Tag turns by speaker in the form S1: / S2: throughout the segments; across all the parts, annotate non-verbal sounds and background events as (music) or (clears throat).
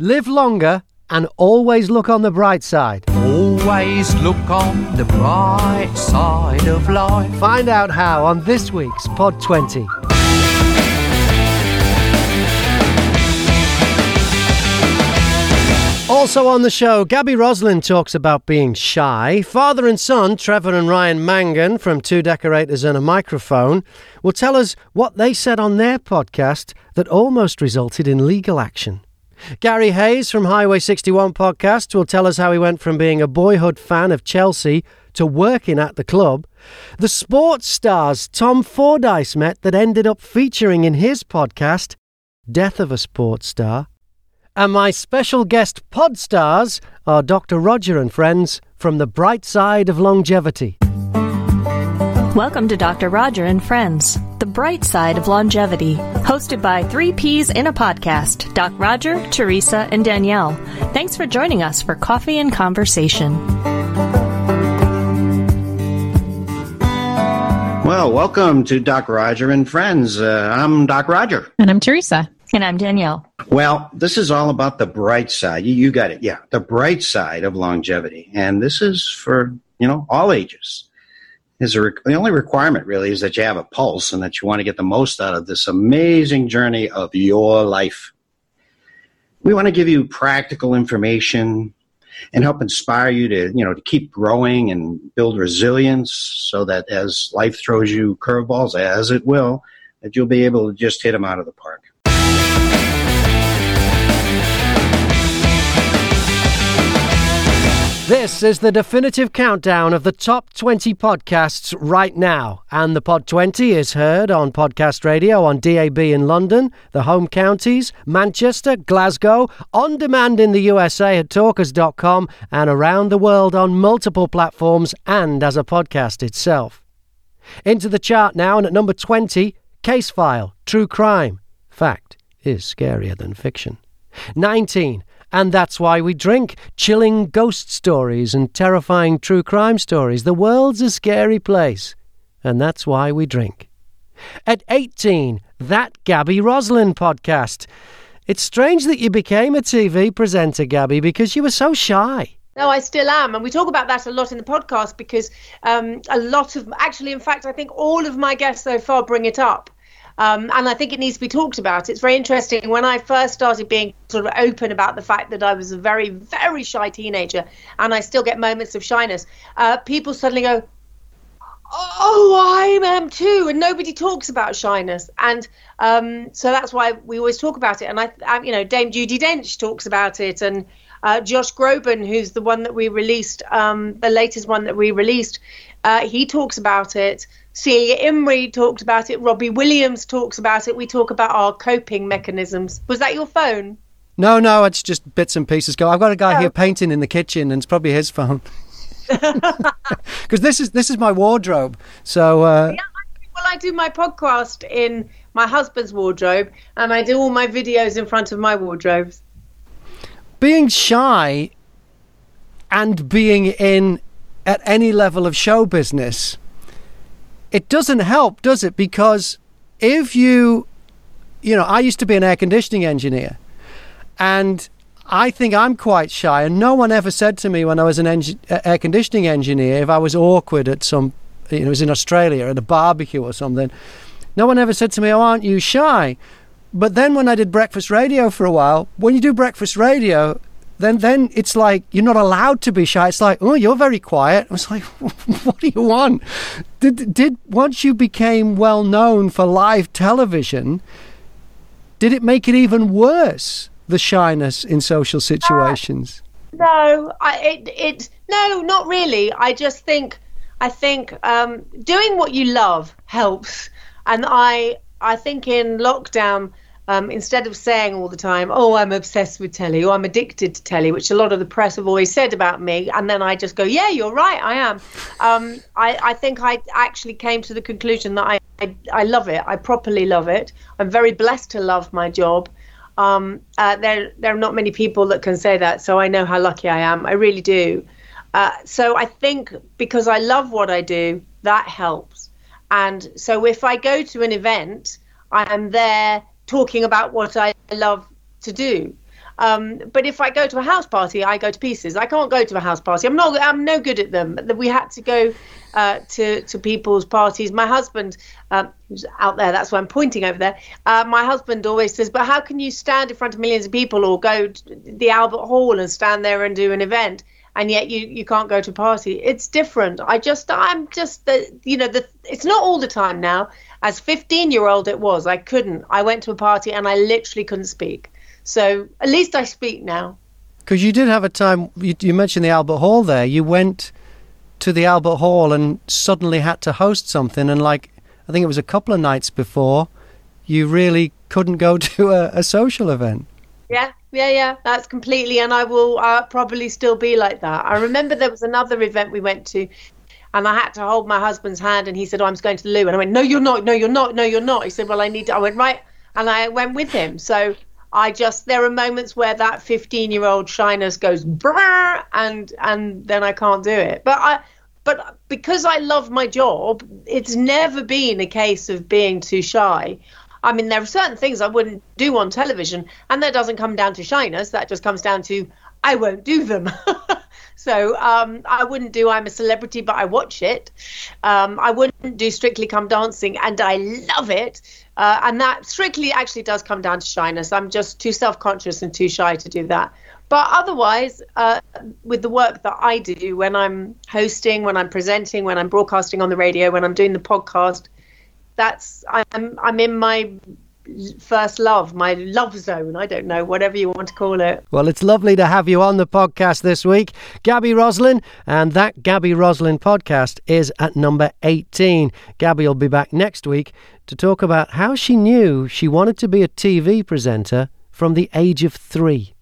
S1: live longer, and always look on the bright side.
S2: Always look on the bright side of life.
S1: Find out how on this week's Pod 20. Also on the show, Gaby Roslin talks about being shy. Father and son, Trevor and Ryan Mangan from Two Decorators and a Microphone, will tell us what they said on their podcast that almost resulted in legal action. Gary Hayes from Highway 61 podcast will tell us how he went from being a boyhood fan of Chelsea to working at the club. The sports stars Tom Fordyce met that ended up featuring in his podcast, Death of a Sports Star. And my special guest pod stars are Dr. Roger and friends from the bright side of longevity.
S3: Welcome to Dr. Roger and Friends, the bright side of longevity, hosted by three P's in a podcast Doc Roger, Teresa, and Danielle. Thanks for joining us for coffee and conversation.
S4: Well, welcome to Doc Roger and Friends. Uh, I'm Doc Roger.
S5: And I'm Teresa.
S3: And I'm Danielle.
S4: Well, this is all about the bright side. You, you got it. Yeah, the bright side of longevity. And this is for, you know, all ages. Is a, the only requirement really is that you have a pulse and that you want to get the most out of this amazing journey of your life. We want to give you practical information and help inspire you to, you know, to keep growing and build resilience so that as life throws you curveballs, as it will, that you'll be able to just hit them out of the park.
S1: This is the definitive countdown of the top 20 podcasts right now. And the Pod 20 is heard on podcast radio on DAB in London, the home counties, Manchester, Glasgow, on demand in the USA at talkers.com, and around the world on multiple platforms and as a podcast itself. Into the chart now, and at number 20, Case File True Crime. Fact is scarier than fiction. 19, and that's why we drink chilling ghost stories and terrifying true crime stories. The world's a scary place, and that's why we drink. At 18, that Gaby Roslin podcast. It's strange that you became a TV presenter, Gaby, because you were so shy.
S6: No, I still am. And we talk about that a lot in the podcast because um, a lot of, actually, in fact, I think all of my guests so far bring it up. Um, and I think it needs to be talked about. It's very interesting. When I first started being sort of open about the fact that I was a very, very shy teenager, and I still get moments of shyness, uh, people suddenly go, "Oh, I am too," and nobody talks about shyness. And um, so that's why we always talk about it. And I, I you know, Dame Judi Dench talks about it, and uh, Josh Groban, who's the one that we released, um, the latest one that we released, uh, he talks about it. Celia Imrie talked about it. Robbie Williams talks about it. We talk about our coping mechanisms. Was that your phone?
S1: No, no, it's just bits and pieces. Go. I've got a guy oh. here painting in the kitchen, and it's probably his phone. (laughs) (laughs) Because this is this is my wardrobe. So uh,
S6: yeah, well, I do my podcast in my husband's wardrobe, and I do all my videos in front of my wardrobes.
S1: Being shy and being in at any level of show business it doesn't help, does it? Because if you, you know, I used to be an air conditioning engineer, and I think I'm quite shy, and no one ever said to me when I was an air conditioning engineer if I was awkward at some, you know, it was in Australia at a barbecue or something. No one ever said to me, "Oh, aren't you shy?" But then when I did breakfast radio for a while, when you do breakfast radio, then then it's like you're not allowed to be shy. It's like, oh, you're very quiet. I was like, (laughs) what do you want? Did did once you became well known for live television, did it make it even worse? The shyness in social situations.
S6: Uh, no, I, it it no, not really. I just think I think um, doing what you love helps, and I I think in lockdown um, instead of saying all the time, "Oh, I'm obsessed with telly," or "I'm addicted to telly," which a lot of the press have always said about me, and then I just go, "Yeah, you're right, I am." Um, I, I, think I actually came to the conclusion that I, I, I, love it. I properly love it. I'm very blessed to love my job. Um, uh, there, there are not many people that can say that, so I know how lucky I am. I really do. Uh, so I think because I love what I do, that helps. And so if I go to an event, I am there talking about what I love to do. Um, but if I go to a house party, I go to pieces. I can't go to a house party. I'm not. I'm no good at them. We had to go uh, to to people's parties. My husband, um, who's out there, that's why I'm pointing over there. Uh, my husband always says, "But how can you stand in front of millions of people or go to the Albert Hall and stand there and do an event?" and yet you you can't go to a party it's different i just i'm just the you know the it's not all the time now as 15 year old it was i couldn't. I went to a party and i literally couldn't speak. So at least i speak now.
S1: Because you did have a time you, you mentioned the albert hall there. You went to the albert hall and suddenly had to host something and like i think it was a couple of nights before you really couldn't go (laughs) to a, a social event.
S6: Yeah, yeah, yeah. That's completely, and I will uh, probably still be like that. I remember there was another event we went to, and I had to hold my husband's hand, and he said, "Oh, I'm going to the loo," and I went, "No, you're not. No, you're not. No, you're not." He said, "Well, I need to." I went right, and I went with him. So I just there are moments where that 15 year old shyness goes brr, and and then I can't do it. But I but because I love my job, it's never been a case of being too shy. I mean, there are certain things I wouldn't do on television, and that doesn't come down to shyness. That just comes down to I won't do them. (laughs) so um, I wouldn't do I'm a celebrity, but I watch it. Um, I wouldn't do Strictly Come Dancing, and I love it. Uh, and that strictly actually does come down to shyness. I'm just too self conscious and too shy to do that. But otherwise, uh, with the work that I do, when I'm hosting, when I'm presenting, when I'm broadcasting on the radio, when I'm doing the podcast, that's I'm I'm in my first love, my love zone. I don't know, whatever you want to call it.
S1: Well, it's lovely to have you on the podcast this week, Gaby Roslin, and that Gaby Roslin podcast is at number 18. Gaby will be back next week to talk about how she knew she wanted to be a TV presenter from the age of three.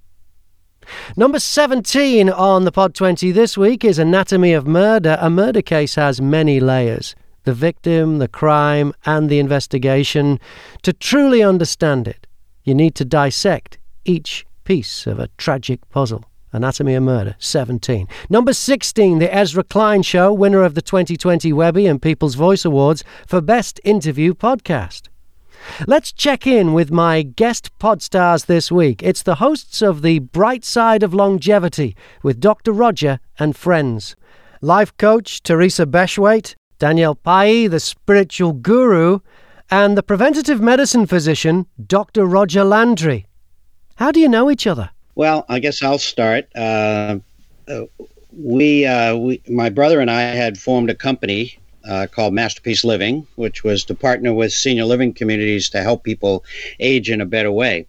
S1: Number 17 on the Pod 20 this week is Anatomy of Murder. A murder case has many layers the victim, the crime, and the investigation. To truly understand it, you need to dissect each piece of a tragic puzzle. Anatomy of Murder, 17. Number 16, The Ezra Klein Show, winner of the 2020 Webby and People's Voice Awards for Best Interview Podcast. Let's check in with my guest podstars this week. It's the hosts of The Bright Side of Longevity with Dr. Roger and friends. Life coach Teresa Beshwaite, Danielle Pai, the spiritual guru, and the preventative medicine physician, Dr. Roger Landry. How do you know each other?
S4: Well, I guess I'll start. Uh, uh, we, uh, we, my brother and I had formed a company uh, called Masterpiece Living, which was to partner with senior living communities to help people age in a better way.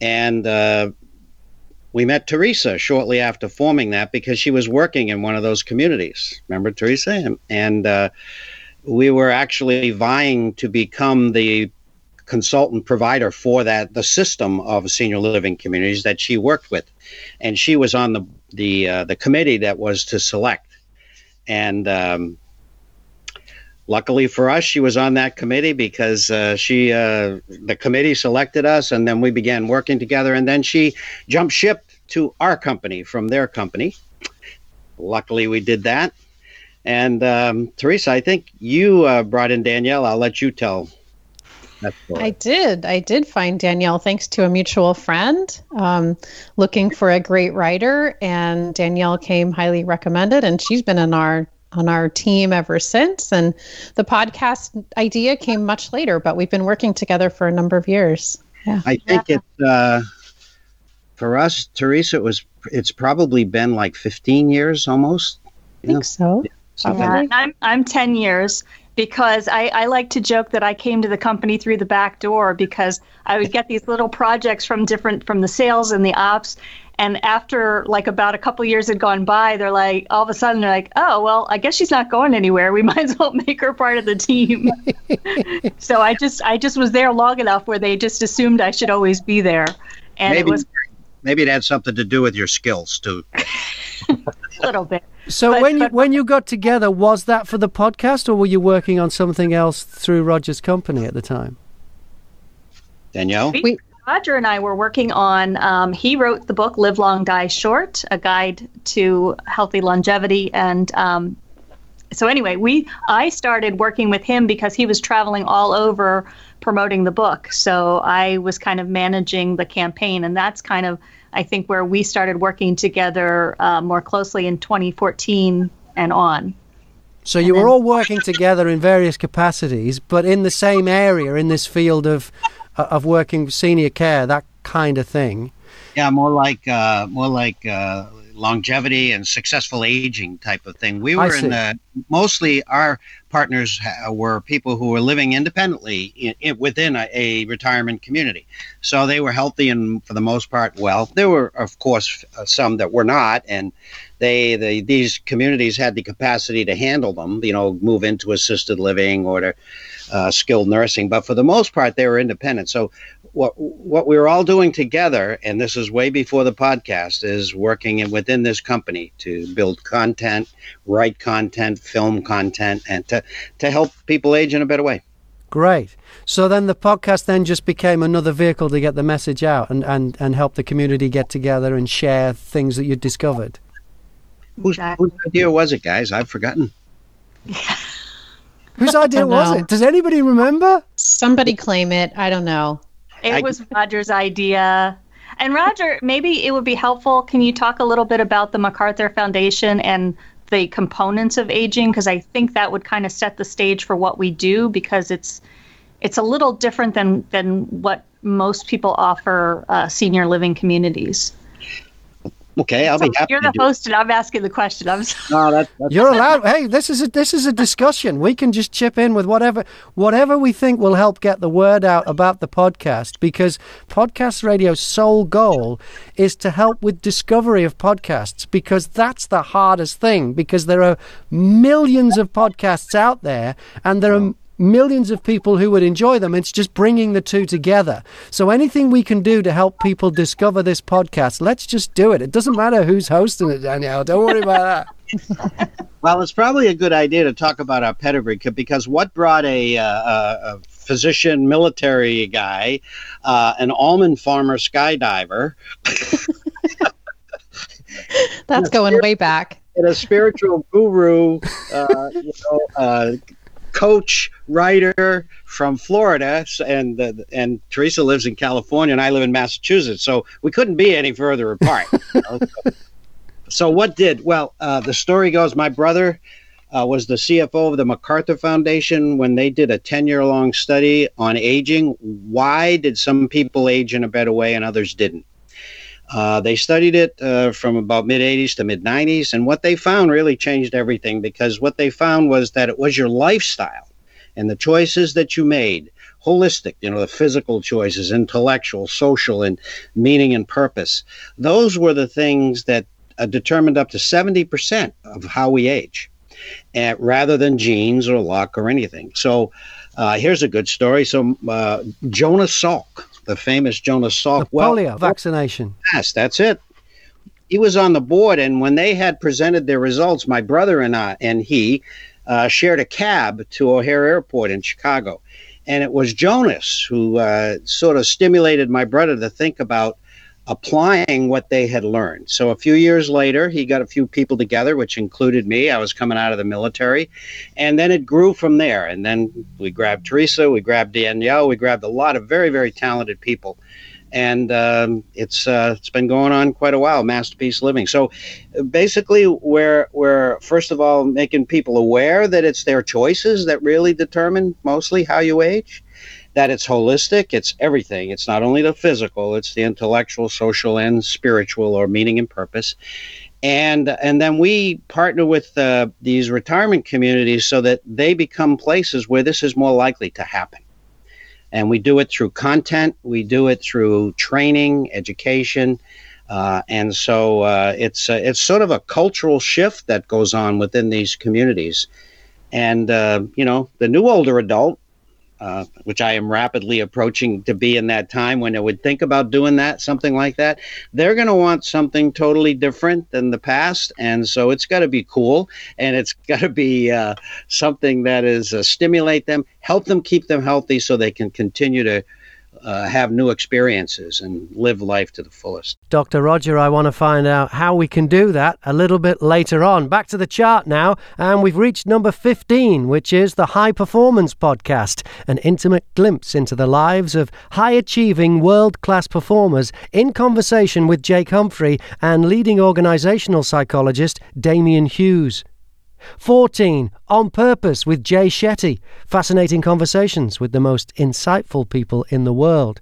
S4: And uh, we met Teresa shortly after forming that because she was working in one of those communities. Remember Teresa? And, uh, we were actually vying to become the consultant provider for that the system of senior living communities that she worked with, and she was on the the uh, the committee that was to select. And um, luckily for us, she was on that committee because uh, she uh, the committee selected us, and then we began working together. And then she jumped ship to our company from their company. Luckily, we did that. And um, Teresa, I think you uh, brought in Danielle. I'll let you tell.
S5: I did. I did find Danielle thanks to a mutual friend um, looking for a great writer, and Danielle came highly recommended, and she's been in our on our team ever since. And the podcast idea came much later, but we've been working together for a number of years. Yeah.
S4: I think yeah. it's uh, for us, Teresa, it was it's probably been like 15 years almost.
S5: I think so.
S3: Yeah, I'm I'm 10 years because I, I like to joke that I came to the company through the back door because I would get these little projects from different from the sales and the ops and after like about a couple years had gone by they're like all of a sudden they're like oh well i guess she's not going anywhere we (laughs) might as well make her part of the team (laughs) so i just i just was there long enough where they just assumed i should always be there and
S4: maybe,
S3: it was
S4: maybe it had something to do with your skills too. (laughs)
S3: a little bit.
S1: So but, when you when you got together, was that for the podcast, or were you working on something else through Roger's company at the time?
S4: Danielle,
S3: we, Roger and I were working on. Um, he wrote the book "Live Long, Die Short: A Guide to Healthy Longevity," and um, so anyway, we I started working with him because he was traveling all over promoting the book. So I was kind of managing the campaign, and that's kind of I think where we started working together uh, more closely in 2014 and on.
S7: So you were all working together in various capacities, but in the same area in this field of of working senior care, that kind of thing.
S4: Yeah, more like uh, more like uh, longevity and successful aging type of thing. We were in the mostly our partners were people who were living independently in, in, within a, a, retirement community. So they were healthy and for the most part well. There were of course uh, some that were not and they, these communities had the capacity to handle them, you know, move into assisted living or to uh, skilled nursing, but for the most part they were independent. So what what we were all doing together, and this is way before the podcast, is working in, within this company to build content, write content, film content, and to to help people age in a better way.
S7: Great. So then the podcast then just became another vehicle to get the message out and, and, and help the community get together and share things that you'd discovered.
S4: Whose, whose idea was it, guys? I've forgotten.
S7: Whose (laughs) idea was it? Does anybody remember?
S5: Somebody claim it. I don't know.
S3: It I, was Roger's idea. And Roger, maybe it would be helpful. Can you talk a little bit about the MacArthur Foundation and the components of aging? Because I think that would kind of set the stage for what we do because it's it's a little different than than what most people offer uh, senior living communities.
S4: Okay, I'll so be happy.
S3: You're the host, and I'm asking the question. I'm
S7: sorry. No, that's, that's you're allowed. Hey, this is a this is a discussion. We can just chip in with whatever whatever we think will help get the word out about the podcast. Because podcast radio's sole goal is to help with discovery of podcasts. Because that's the hardest thing. Because there are millions of podcasts out there, and there are oh. Millions of people who would enjoy them. It's just bringing the two together. So anything we can do to help people discover this podcast, let's just do it. It doesn't matter who's hosting it, Danielle. Don't worry about
S4: that. (laughs) well, it's probably a good idea to talk about our pedigree because what brought a, uh, a physician military guy, uh, an almond farmer skydiver.
S5: That's (laughs) going way back.
S4: And a spiritual guru, uh, you know, uh, coach writer from Florida, and uh, and Teresa lives in California, and I live in Massachusetts, so we couldn't be any further apart. You (laughs) know? so, so, what did? Well, uh, the story goes, my brother. Uh, was the CFO of the MacArthur Foundation when they did a 10 year long study on aging. Why did some people age in a better way and others didn't? Uh, they studied it uh, from about mid 80s to mid 90s, and what they found really changed everything because what they found was that it was your lifestyle and the choices that you made holistic, you know, the physical choices, intellectual, social, and meaning and purpose. Those were the things that uh, determined up to 70% of how we age, uh, rather than genes or luck or anything. So uh, here's a good story. So uh, Jonas Salk, the famous Jonas Salk.
S7: The polio well, vaccination.
S4: Yes, that's it. He was on the board, and when they had presented their results, my brother and I and he uh, shared a cab to O'Hare Airport in Chicago, and it was Jonas who uh, sort of stimulated my brother to think about applying what they had learned. So a few years later, he got a few people together, which included me. I was coming out of the military. And then it grew from there. And then we grabbed Teresa, we grabbed Danielle, we grabbed a lot of very, very talented people. And um, it's uh, it's been going on quite a while, Masterpiece Living. So basically, we're, we're first of all making people aware that it's their choices that really determine mostly how you age that it's holistic, it's everything. It's not only the physical, it's the intellectual, social, and spiritual or meaning and purpose. And, and then we partner with uh, these retirement communities so that they become places where this is more likely to happen. And we do it through content, we do it through training, education. Uh, and so uh, it's uh, it's sort of a cultural shift that goes on within these communities, and uh, you know the new older adult uh, which I am rapidly approaching to be in that time when I would think about doing that, something like that, they're going to want something totally different than the past. And so it's got to be cool and it's (laughs) got to be uh, something that is uh, stimulate them, help them keep them healthy so they can continue to uh, have new experiences and live life to the fullest.
S1: Dr. Roger, I want to find out how we can do that a little bit later on. Back to the chart now, and we've reached number 15, which is the High Performance Podcast, an intimate glimpse into the lives of high achieving world class performers in conversation with Jake Humphrey and leading organizational psychologist Damian Hughes. 14. On Purpose with Jay Shetty. Fascinating conversations with the most insightful people in the world.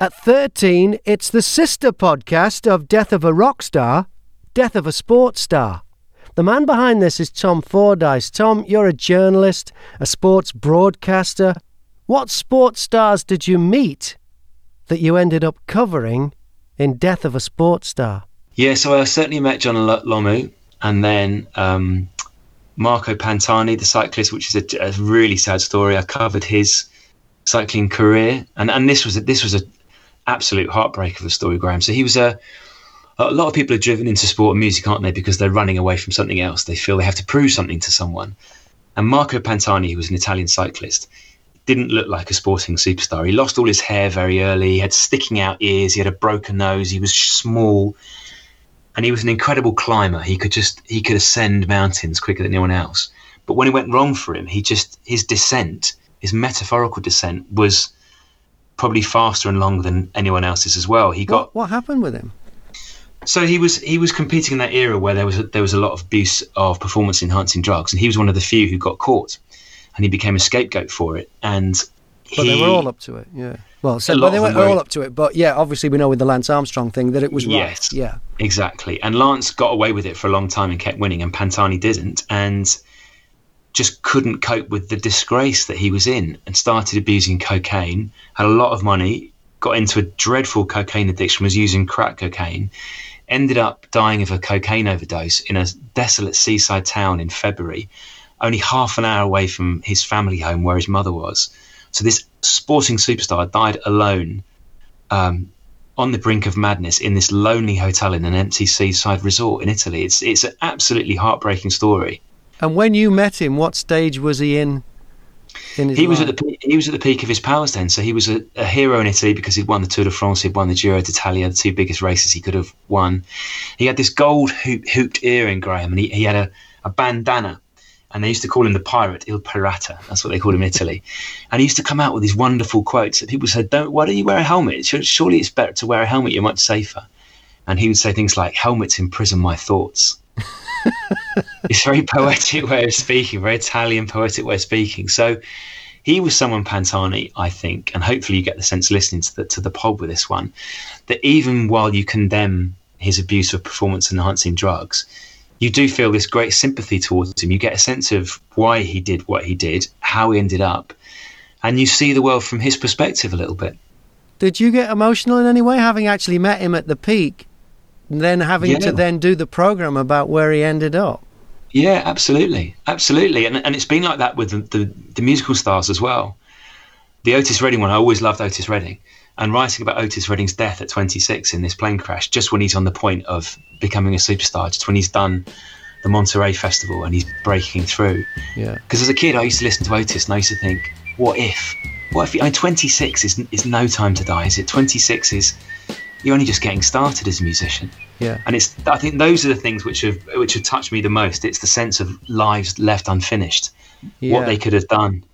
S1: At 13, it's the sister podcast of Death of a Rock Star, Death of a Sports Star. The man behind this is Tom Fordyce. Tom, you're a journalist, a sports broadcaster. What sports stars did you meet that you ended up covering in Death of a Sports Star?
S8: Yeah, so I certainly met Jonah Lomu and then um, Marco Pantani, the cyclist, which is a, a, really sad story. I covered his cycling career, and, and this was a, this was an absolute heartbreak of a story, Graham. So he was a a lot of people are driven into sport and music, aren't they? Because they're running away from something else. They feel they have to prove something to someone. And Marco Pantani, who was an Italian cyclist, didn't look like a sporting superstar. He lost all his hair very early. He had sticking out ears. He had a broken nose. He was small and he was an incredible climber. He could just he could ascend mountains quicker than anyone else. But when it went wrong for him, he just his descent, his metaphorical descent, was probably faster and longer than anyone else's as well. He got
S1: what, what happened with him?
S8: So he was he was competing in that era where there was a, there was a lot of abuse of performance enhancing drugs, and he was one of the few who got caught, and he became a scapegoat for it. And
S1: but
S8: he,
S1: they were all up to it, yeah. Well, so well, they weren't all up to it, but yeah, obviously we know with the Lance Armstrong thing that it was right.
S8: Yes,
S1: yeah,
S8: exactly. And Lance got away with it for a long time and kept winning, and Pantani didn't, and just couldn't cope with the disgrace that he was in, and started abusing cocaine. Had a lot of money, got into a dreadful cocaine addiction, was using crack cocaine, ended up dying of a cocaine overdose in a desolate seaside town in February, only half an hour away from his family home where his mother was so this sporting superstar died alone um, on the brink of madness in this lonely hotel in an empty seaside resort in Italy. It's it's an absolutely heartbreaking story.
S1: And when you met him, what stage was he in?
S8: in he life? was at the he was at the peak of his powers then. So he was a, a, hero in Italy because he'd won the Tour de France, he'd won the Giro d'Italia, the two biggest races he could have won. He had this gold hoop, hooped earring, Graham, and he, he had a, a bandana and they used to call him the pirate, Il Pirata. That's what they called him in Italy. And he used to come out with these wonderful quotes that people said, "Don't. Why don't you wear a helmet? Surely it's better to wear a helmet. You're much safer." And he would say things like, "Helmets imprison my thoughts." (laughs) it's very poetic way of speaking, very Italian poetic way of speaking. So he was someone Pantani, I think, and hopefully you get the sense listening to the to the pod with this one, that even while you condemn his abuse of performance enhancing drugs, you do feel this great sympathy towards him. You get a sense of why he did what he did, how he ended up, and you see the world from his perspective a little bit.
S1: Did you get emotional in any way, having actually met him at the peak, and then having yeah. to then do the program about where he ended up?
S8: Yeah, absolutely, absolutely, and and it's been like that with the, the, the musical stars as well. The Otis Redding one, I always loved Otis Redding and writing about Otis Redding's death at 26 in this plane crash, just when he's on the point of becoming a superstar, just when he's done the Monterey Festival and he's breaking through.
S1: Yeah.
S8: Because as a kid, I used to listen to Otis and I used to think, what if? What if? I mean, 26 is is no time to die, is it? 26 is you're only just getting started as a musician.
S1: Yeah.
S8: And it's I think those are the things which have which have touched me the most. It's the sense of lives left unfinished, yeah. what they could have done.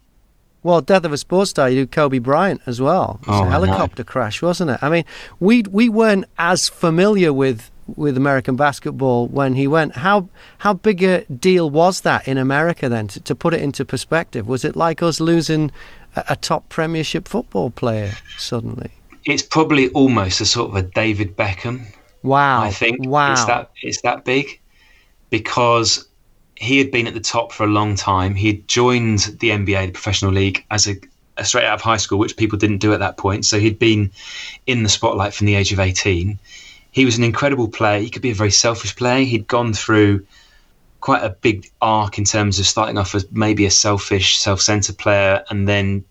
S1: Well, death of a sports star, you do Kobe Bryant as well. It was oh, a helicopter crash, wasn't it? I mean, we we weren't as familiar with with American basketball when he went. How how big a deal was that in America then? To, to put it into perspective, was it like us losing a, a top Premiership football player suddenly?
S8: It's probably almost a sort of a David Beckham.
S1: Wow!
S8: I think
S1: wow.
S8: it's that it's that big because he had been at the top for a long time. He had joined the NBA, the professional league, as a, a, straight out of high school, which people didn't do at that point. So he'd been in the spotlight from the age of 18. He was an incredible player. He could be a very selfish player. He'd gone through quite a big arc in terms of starting off as maybe a selfish, self centered player and then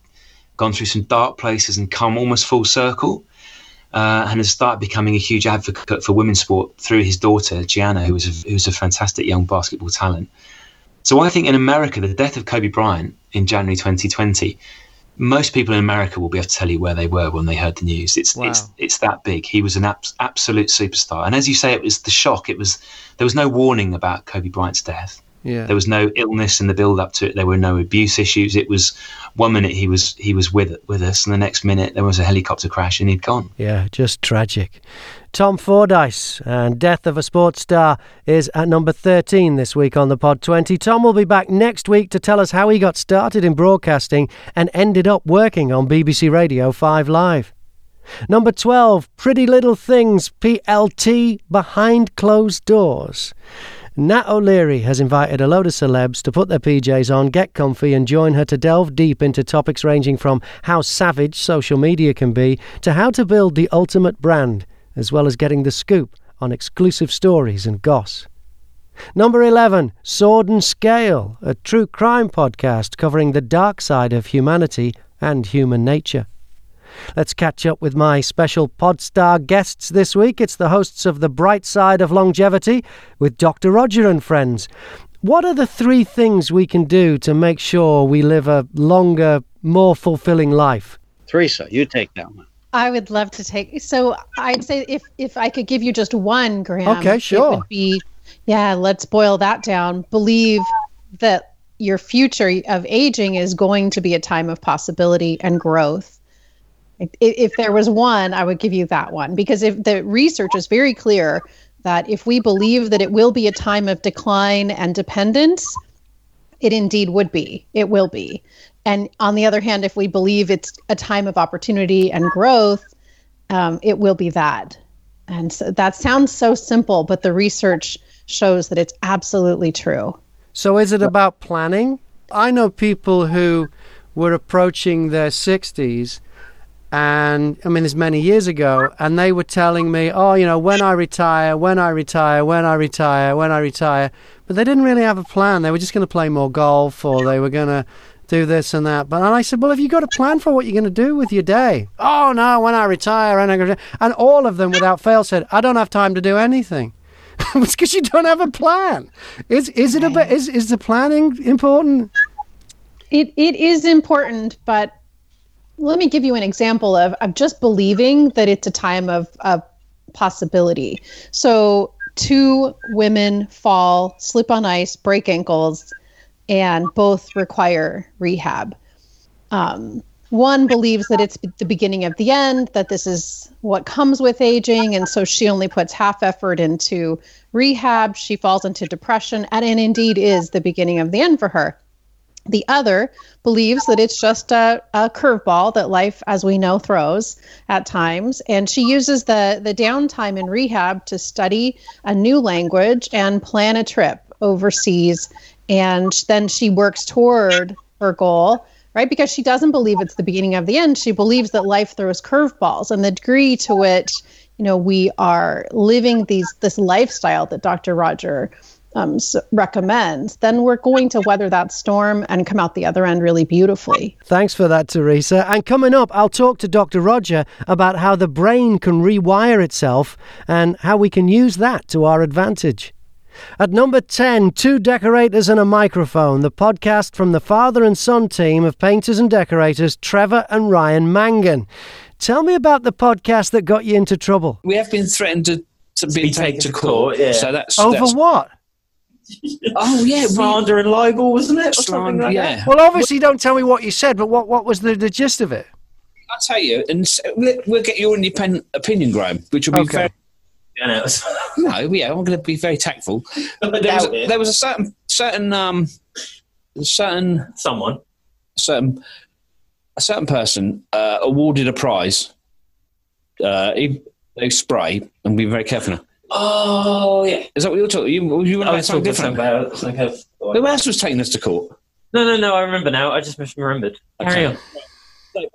S8: gone through some dark places and come almost full circle uh, and has started becoming a huge advocate for women's sport through his daughter Gianna, who was a, who was a fantastic young basketball talent. So I think in America, the death of Kobe Bryant in January 2020 most people in America will be able to tell you where they were when they heard the news. It's
S1: wow.
S8: it's it's that big. He was an abs- absolute superstar, and as you say, it was the shock. It was there was no warning about Kobe Bryant's death.
S1: Yeah.
S8: There was no illness in the build up to it. There were no abuse issues. It was one minute he was he was with with us, and the next minute there was a helicopter crash and he'd gone.
S1: Yeah, just tragic. Tom Fordyce and Death of a Sports Star is at number 13 this week on the Pod 20. Tom will be back next week to tell us how he got started in broadcasting and ended up working on BBC Radio 5 Live. Number 12, Pretty Little Things PLT Behind Closed Doors. Nat O'Leary has invited a load of celebs to put their PJs on, get comfy, and join her to delve deep into topics ranging from how savage social media can be to how to build the ultimate brand, as well as getting the scoop on exclusive stories and goss. Number 11, Sword and Scale, a true crime podcast covering the dark side of humanity and human nature. Let's catch up with my special Podstar guests this week. It's the hosts of The Bright Side of Longevity with Dr. Roger and friends. What are the three things we can do to make sure we live a longer, more fulfilling life?
S4: Teresa, you take that one.
S5: I would love to take. So I'd say if if I could give you just one, Graham.
S1: Okay, sure.
S5: It would be, yeah. Let's boil that down. Believe that your future of aging is going to be a time of possibility and growth if there was one, I would give you that one because if the research is very clear that if we believe that it will be a time of decline and dependence, it indeed would be. It will be. And on the other hand, if we believe it's a time of opportunity and growth, um, it will be that. And so that sounds so simple, but the research shows that it's absolutely true.
S1: So, is it about planning? I know people who were approaching their 60s and I mean, it's many years ago, and they were telling me, oh, you know, when I retire, when I retire, when I retire, when I retire. But they didn't really have a plan. They were just going to play more golf or they were going to do this and that. But and I said, well, have you got a plan for what you're going to do with your day? Oh, no, when I retire, and, I and all of them without fail said, I don't have time to do anything. (laughs) it's because you don't have a plan. Is is it a is is the planning important?
S5: It it is important, but let me give you an example of, of just believing that it's a time of, of possibility. So, two women fall, slip on ice, break ankles, and both require rehab. Um, one believes that it's the beginning of the end, that this is what comes with aging, and so she only puts half effort into rehab. She falls into depression, and it indeed is the beginning of the end for her. The other believes that it's just a, a curveball that life, as we know, throws at times. And she uses the, the downtime in rehab to study a new language and plan a trip overseas. And then she works toward her goal, right? Because she doesn't believe it's the beginning of the end. She believes that life throws curveballs. And the degree to which, you know, we are living these this lifestyle that Dr. Roger um, recommends, then we're going to weather that storm and come out the other end really beautifully.
S1: Thanks for that, Teresa. And coming up, I'll talk to Dr. Roger about how the brain can rewire itself and how we can use that to our advantage. At number 10, Two Decorators and a Microphone, the podcast from the father and son team of painters and decorators Trevor and Ryan Mangan. Tell me about the podcast that got you into trouble.
S9: We have been threatened to, to be, be taken to court. Yeah. So that's
S1: over
S9: that's,
S1: what?
S9: Oh yeah,
S10: slander and libel, wasn't it? Or slander, like
S9: yeah.
S1: Well, obviously, don't tell me what you said, but what what was the, the gist of it?
S9: I'll tell you, and we'll get your independent opinion, Graham, which will be okay. very. (laughs) no, yeah, I'm going to be very tactful. there, was, there was a certain certain um certain
S10: someone
S9: certain a certain person uh, awarded a prize. Uh, he, they spray and be very careful now.
S10: Oh yeah,
S9: is that what you're talking? You, you were
S10: about something different about something
S9: Who else was taking us to court?
S10: No, no, no. I remember now. I just misremembered. Okay. Carry on. So,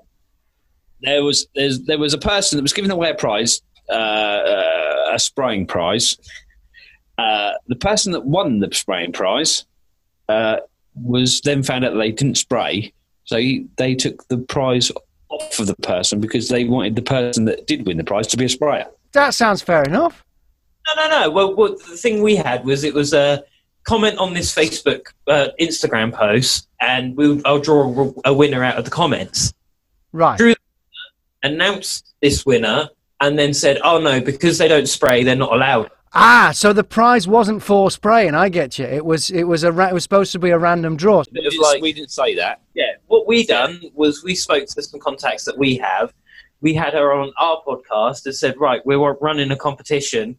S9: there was there was a person that was giving away a prize, uh, uh, a spraying prize. Uh, the person that won the spraying prize uh, was then found out that they didn't spray, so he, they took the prize off of the person because they wanted the person that did win the prize to be a sprayer.
S1: That sounds fair enough.
S10: No, no, no. Well, well, the thing we had was it was a comment on this Facebook, uh, Instagram post, and we'll, I'll draw a, a winner out of the comments.
S1: Right.
S10: Drew announced this winner and then said, "Oh no, because they don't spray, they're not allowed."
S1: Ah, so the prize wasn't for spraying. I get you. It was it was a ra- it was supposed to be a random draw.
S9: We didn't, like, we didn't say that.
S10: Yeah, what we done was we spoke to some contacts that we have. We had her on our podcast and said, right, we're running a competition.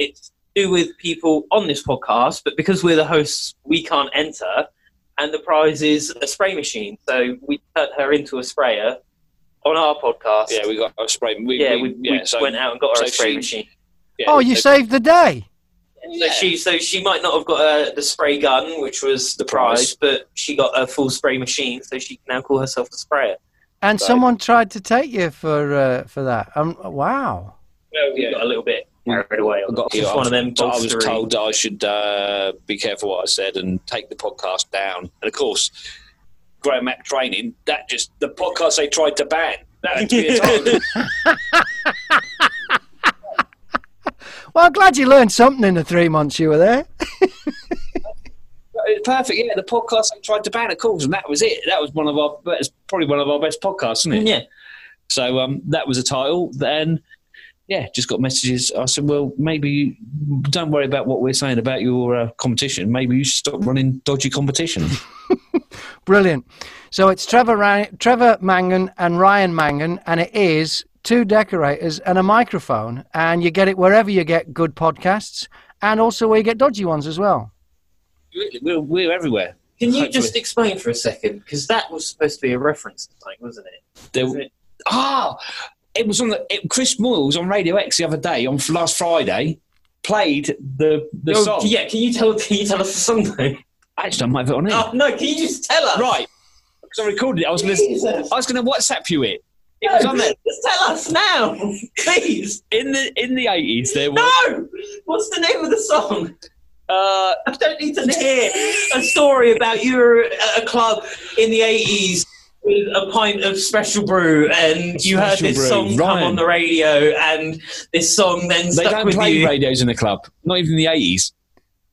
S10: It's to do with people on this podcast, but because we're the hosts, we can't enter. And the prize is a spray machine. So we turned her into a sprayer on our podcast.
S9: Yeah, we got a spray. We,
S10: yeah,
S9: we,
S10: we,
S9: yeah,
S10: we
S9: so,
S10: went out and got her
S9: so
S10: a spray
S9: she-
S10: machine.
S9: yeah,
S1: oh, you
S9: so-
S1: saved the day.
S10: So she, so she might not have got uh, the spray gun, which was the prize, but she got a full spray machine, so she can now call herself a sprayer.
S1: And
S10: Right.
S1: someone tried to take you for uh, for that. Um, wow.
S10: Well, we got a little bit carried away.
S9: I got
S10: it. Just one of them.
S9: I was told that I should uh, be careful what I said and take the podcast down. And of course, Graham Mack training that just the podcast they tried to ban. That had to be a time. (laughs)
S1: Well, I'm glad you learned something in the three months you were there.
S9: Perfect. Yeah, the podcast they tried to ban, of course, and that was it. That was one of our. That's probably one of our best podcasts, isn't it?
S10: Yeah.
S9: So um, that was a title. Then, yeah, just got messages. I said, well, maybe you, don't worry about what we're saying about your uh, competition. Maybe you should stop running dodgy competition. (laughs)
S1: Brilliant. So it's Trevor Ryan, Trevor Mangan and Ryan Mangan, and it is two decorators and a microphone, and you get it wherever you get good podcasts, and also where you get dodgy ones as well.
S9: we're, we're everywhere.
S10: Can you
S9: Hopefully.
S10: just explain for a second? Because that was supposed to be a reference to something, wasn't it?
S9: There, ah, it was on the it, Chris Moyles on Radio X the other day on last Friday played the the
S10: Oh,
S9: song.
S10: Yeah, can you tell? Can you tell us the song though?
S9: Actually, I might have it on it.
S10: Oh no, can you just tell us?
S9: Right, because I recorded it. I was going to. I was going to WhatsApp you it. It
S10: No,
S9: was on there
S10: Just tell us now, please.
S9: in the in the eighties. There was
S10: No. What's the name of the song?
S9: uh,
S10: I don't need to hear a story about you were at a club in the eighties with a pint of special brew, and you heard this
S9: brew,
S10: song come on the radio, and this song then
S9: they
S10: stuck
S9: don't play
S10: you.
S9: radios in the club. Not even in the eighties.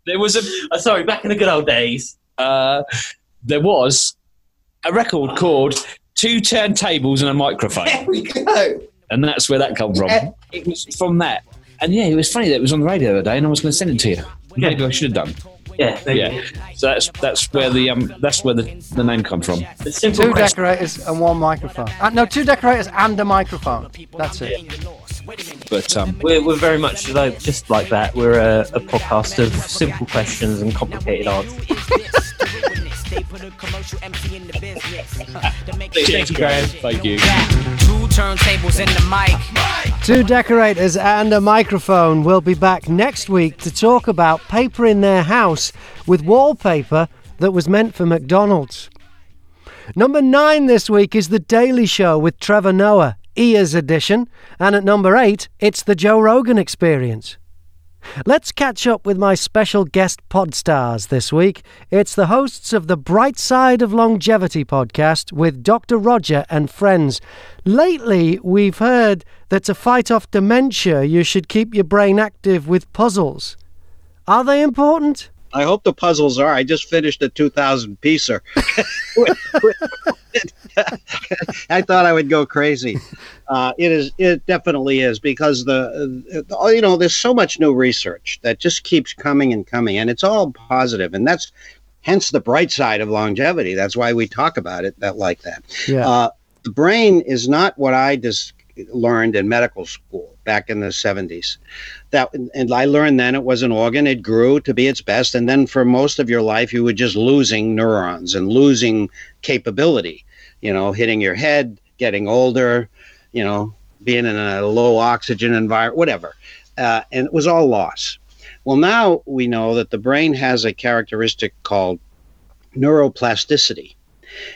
S9: There was a
S10: Oh, sorry, back in the good old days.
S9: uh, there was a record called Two Turntables and a Microphone.
S10: There we go.
S9: and that's where that come from. It was from that, and yeah, it was funny that it was on the radio the other day, and I was going to send it to you. Maybe I should have done.
S10: Yeah, maybe.
S9: Yeah, so that's that's where the um that's where the, the name come from.
S10: The simple
S1: Two
S10: question.
S1: decorators and one microphone. Uh, no, two decorators and a microphone. That's it.
S9: But um,
S10: We're, we're very much like, just like that. We're a, a podcast of simple questions and complicated answers. (laughs)
S9: cheers, Graham. Thank you.
S11: Turntables and the mic.
S1: Two decorators and a microphone will be back next week to talk about paper in their house with wallpaper that was meant for McDonald's. Number nine this week is The Daily Show with Trevor Noah, Ears edition, and at number eight, it's The Joe Rogan Experience. Let's catch up with my special guest pod stars this week. It's the hosts of the Bright Side of Longevity podcast with Dr. Roger and friends. Lately, we've heard that to fight off dementia, you should keep your brain active with puzzles. Are they important?
S4: I hope the puzzles are. I just finished a 2,000 piecer. (laughs) I thought I would go crazy. Uh, it is. It definitely is because the, uh, you know, there's so much new research that just keeps coming and coming, and it's all positive, and that's hence the bright side of longevity. That's why we talk about it that like that.
S1: Yeah.
S4: Uh, the brain is not what I just learned in medical school back in the 70s. That and I learned then it was an organ. It grew to be its best, and then for most of your life you were just losing neurons and losing capability. You know, hitting your head, getting older. You know, being in a low oxygen environment, whatever, uh, and it was all loss. Well, now we know that the brain has a characteristic called neuroplasticity.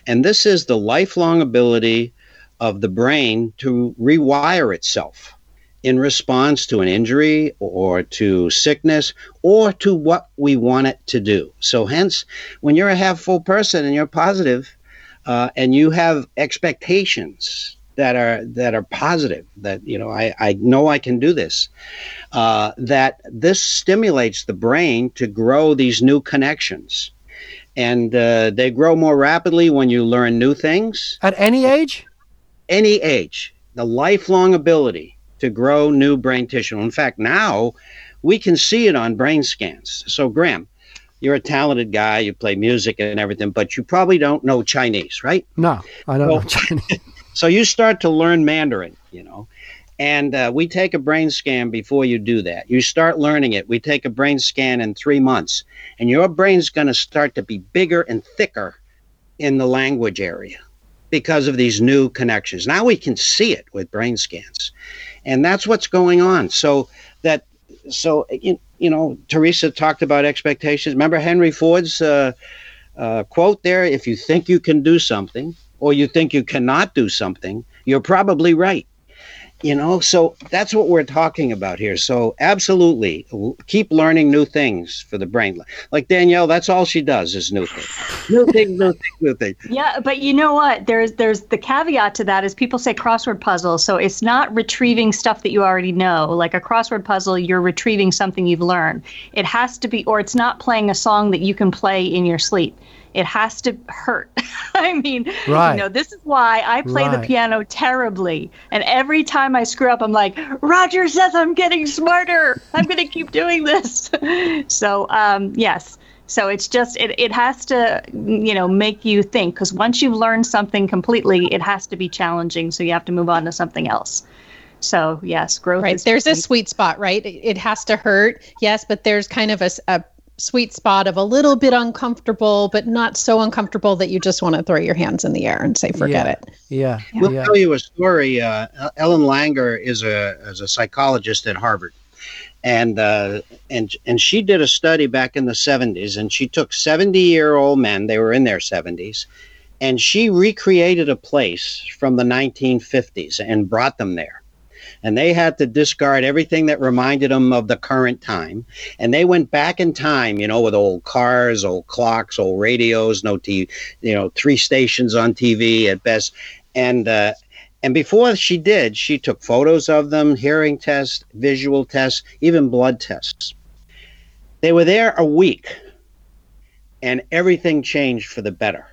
S4: And this is the lifelong ability of the brain to rewire itself in response to an injury or to sickness or to what we want it to do. So, hence, when you're a half full person and you're positive uh, and you have expectations that are that are positive. That you know, I I know I can do this. Uh, that this stimulates the brain to grow these new connections, and uh, they grow more rapidly when you learn new things
S1: at any age.
S4: Any age, the lifelong ability to grow new brain tissue. In fact, now we can see it on brain scans. So, Graham, you're a talented guy, you play music and everything, but you probably don't know Chinese, right?
S1: No, I don't well, know (laughs) Chinese. (laughs)
S4: so you start to learn Mandarin, you know, and uh, we take a brain scan before you do that. You start learning it. We take a brain scan in three months, and your brain's going to start to be bigger and thicker in the language area because of these new connections. Now we can see it with brain scans, and that's what's going on. So that so you, you know, Teresa talked about expectations. Remember Henry Ford's uh, uh, quote there: "If you think you can do something, or you think you cannot do something, you're probably right." You know? So that's what we're talking about here. So absolutely keep learning new things for the brain like danielle that's all she does is new things. New things new things new things
S3: yeah but you know what? There's there's the caveat to that is people say crossword puzzle so it's not retrieving stuff that you already know. Like a crossword puzzle you're retrieving something you've learned. It has to be or it's not playing a song that you can play in your sleep it has to hurt. (laughs) I mean, right. you know, this is why I play right. the piano terribly. And every time I screw up, I'm like, Roger says I'm getting smarter. I'm going to keep doing this. (laughs) so, um, yes. So it's just, it, it has to, you know, make you think because once you've learned something completely, it has to be challenging. So you have to move on to something else. So yes, growth.
S5: Right. There's a sweet spot, right? It has to hurt. Yes, but there's kind of a, a sweet spot of a little bit uncomfortable, but not so uncomfortable that you just want to throw your hands in the air and say, forget
S1: yeah.
S5: it.
S1: Yeah.
S4: yeah. We'll tell you a story. Uh, Ellen Langer is a, is a psychologist at Harvard. And uh, and and she did a study back in the 70s, and she took 70 year old men. They were in their 70s, and she recreated a place from the 1950s and brought them there and they had to discard everything that reminded them of the current time. And they went back in time, you know, with old cars, old clocks, old radios, no TV, you know, three stations on TV at best. And, uh, and before she did, she took photos of them, hearing tests, visual tests, even blood tests. They were there a week, and everything changed for the better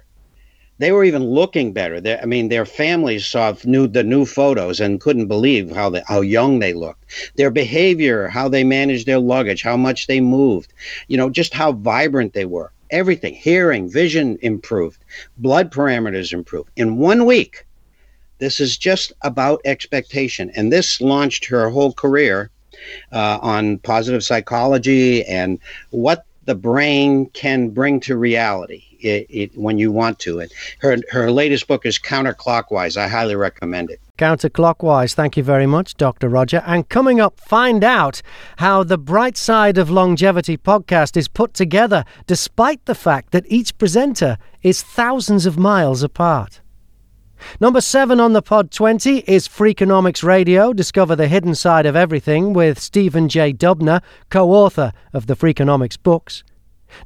S4: they were even looking better. They're, I mean, their families saw new the new photos and couldn't believe how how young they looked. Their behavior, how they managed their luggage, how much they moved, you know, just how vibrant they were. Everything, hearing, vision improved, blood parameters improved in one week. This is just about expectation, and this launched her whole career uh, on positive psychology and what the brain can bring to reality it, it, when you want to. And her her latest book is Counterclockwise. I highly recommend it.
S1: Counterclockwise. Thank you very much, Dr. Roger. And coming up, find out how the Bright Side of Longevity podcast is put together, despite the fact that each presenter is thousands of miles apart. Number seven on the Pod 20 is Freakonomics Radio. Discover the hidden side of everything with Stephen J. Dubner, co author of the Freakonomics books.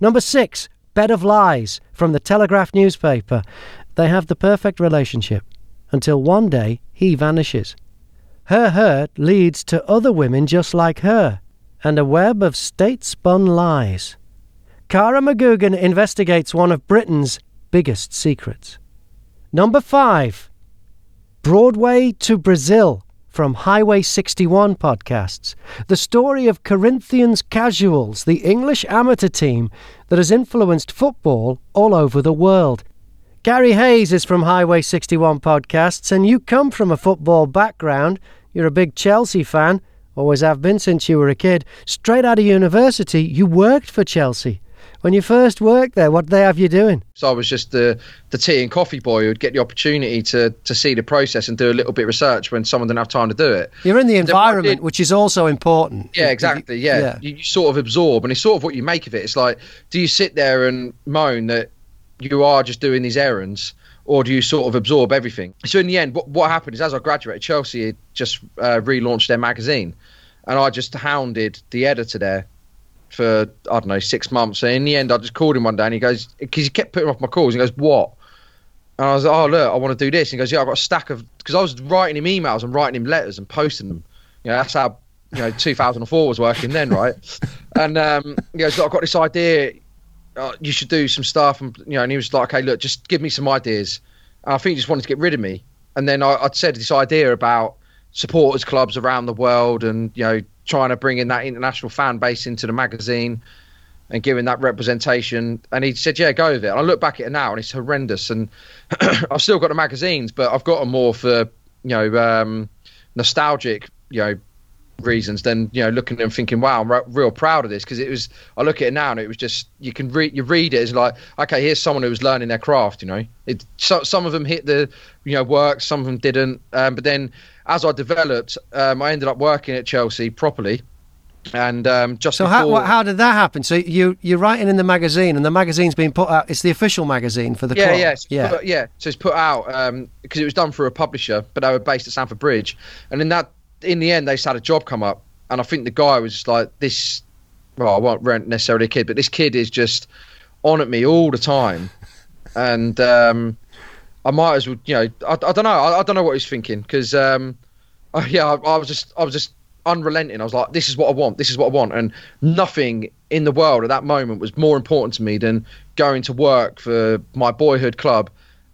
S1: Number six, Bed of Lies from the Telegraph newspaper. They have the perfect relationship until one day he vanishes. Her hurt leads to other women just like her, and a web of state spun lies. Cara McGoogan investigates one of Britain's biggest secrets. Number five Broadway to Brazil from Highway 61 podcasts. The story of Corinthians Casuals, the English amateur team that has influenced football all over the world. Gary Hayes is from Highway 61 podcasts, and you come from a football background. You're a big Chelsea fan, always have been since you were a kid. Straight out of university, you worked for Chelsea. When you first worked there, what did they have you doing?
S12: So I was just the the tea and coffee boy who'd get the opportunity to to see the process and do a little bit of research when someone didn't have time to do it.
S1: You're in the environment, which is also important.
S12: Yeah, exactly. Yeah, yeah. You, you sort of absorb, and it's sort of what you make of it. It's like, do you sit there and moan that you are just doing these errands? or do you sort of absorb everything? So in the end, what, what happened is as I graduated, Chelsea had just uh, relaunched their magazine, and I just hounded the editor there for I don't know six months. And in the end, I just called him one day, and he goes because he kept putting off my calls. He goes, "What?" And I was like, oh look, I want to do this. And he goes, yeah, I've got a stack of because I was writing him emails and writing him letters and posting them. You know, that's how you know 2004 was working then, right? (laughs) and um, he goes, I've got this idea. Uh, you should do some stuff, and you know, and he was like, okay, look, just give me some ideas. And I think he just wanted to get rid of me. And then I, I'd said this idea about supporters clubs around the world, and you know, trying to bring in that international fan base into the magazine and giving that representation. And he said, "Yeah, go with it." And I look back at it now, and it's horrendous. And (clears throat) I've still got the magazines, but I've got them more for you know um, nostalgic, you know, reasons than you know looking and thinking, "Wow, I'm re- real proud of this." Because it was, I look at it now, and it was just you can read, you read it as like, okay, here's someone who was learning their craft. You know, it so, some of them hit the you know work, some of them didn't. Um, but then as I developed, um, I ended up working at Chelsea properly and um, just
S1: so
S12: before...
S1: how, how did that happen? So you you're writing in the magazine, and the magazine's been put out. It's the official magazine for the
S12: yeah,
S1: club.
S12: Yeah,
S1: yeah,
S12: put, yeah. So it's put out because um, it was done through a publisher, but they were based at Stamford Bridge. And in that, in the end, they just had a job come up, and I think the guy was just like this. Well, I won't rent necessarily a kid, but this kid is just on at me all the time, (laughs) and um, I might as well, you know, I, I don't know, I, I, don't know what he's thinking because, um, (laughs) yeah, I, I was just, I was just unrelenting. I was like, this is what I want. This is what I want. And nothing in the world at that moment was more important to me than going to work for my boyhood club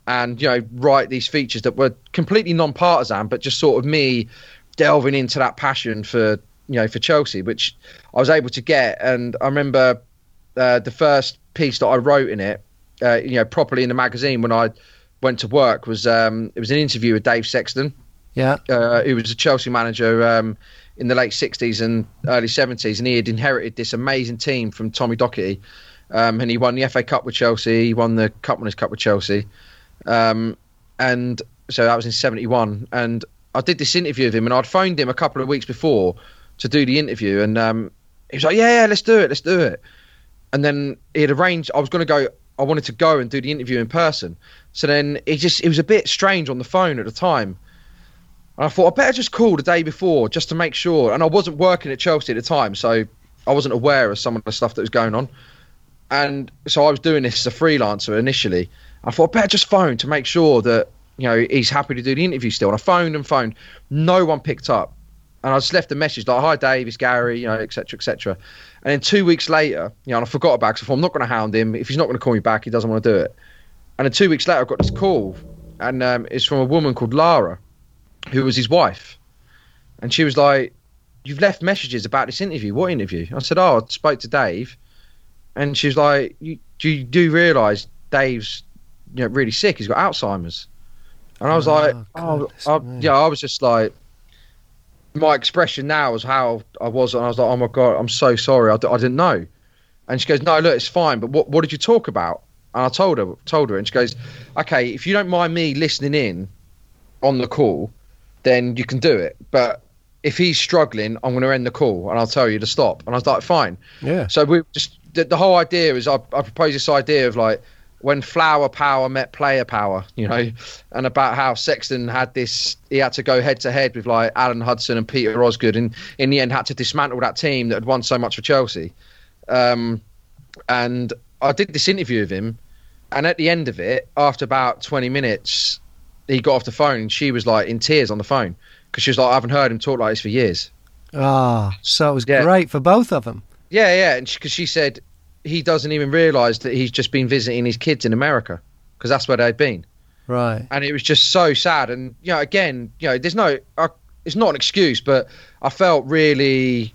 S12: and, you know, write these features that were completely non partisan, but just sort of me delving into that passion for, you know, for Chelsea, which I was able to get. And I remember uh, the first piece that I wrote in it, uh, you know, properly in the magazine when I went to work was um, it was an interview with Dave Sexton.
S1: Yeah.
S12: Uh, who was a Chelsea manager um, in the late 60s and early 70s, and he had inherited this amazing team from Tommy Docherty. Um, and he won the FA Cup with Chelsea, he won the Cup Winners' Cup with Chelsea. Um, and so that was in 71. And I did this interview with him, and I'd phoned him a couple of weeks before to do the interview. And um, he was like, yeah, yeah, let's do it, let's do it. And then he had arranged, I was going to go, I wanted to go and do the interview in person. So then it just, it was a bit strange on the phone at the time and I thought I better just call the day before just to make sure. And I wasn't working at Chelsea at the time, so I wasn't aware of some of the stuff that was going on. And so I was doing this as a freelancer initially. I thought I better just phone to make sure that you know he's happy to do the interview still. And I phoned and phoned, no one picked up. And I just left a message like, "Hi, Dave, it's Gary," you know, etc., etc. And then two weeks later, you know, and I forgot about it. So I thought, I'm not going to hound him. If he's not going to call me back, he doesn't want to do it. And then two weeks later, I got this call, and um, it's from a woman called Lara who was his wife, and she was like, "You've left messages about this interview. What interview?" I said, "Oh, I spoke to Dave," and she was like, "You do you do realise Dave's you know really sick? He's got Alzheimer's." And I was oh, like, "Oh, oh I, yeah." I was just like, my expression now was how I was, and I was like, "Oh my god, I'm so sorry. I d- I didn't know." And she goes, "No, look, it's fine. But what what did you talk about?" And I told her, told her, and she goes, "Okay, if you don't mind me listening in on the call, then you can do it. But if he's struggling, I'm going to end the call and I'll tell you to stop. And I was like, fine.
S1: Yeah.
S12: So we just the, the whole idea is I, I propose this idea of like when flower power met player power, you know, and about how Sexton had this, he had to go head to head with like Alan Hudson and Peter Osgood, and in the end had to dismantle that team that had won so much for Chelsea. Um, and I did this interview with him, and at the end of it, after about 20 minutes, he got off the phone and she was like in tears on the phone because she was like, I haven't heard him talk like this for years.
S1: Ah, oh, so it was yeah. great for both of them.
S12: Yeah, yeah, and because she, she, said he doesn't even realise that he's just been visiting his kids in America because that's where they'd been.
S1: Right.
S12: And it was just so sad. And you know, again, you know, there's no, I, it's not an excuse, but I felt really,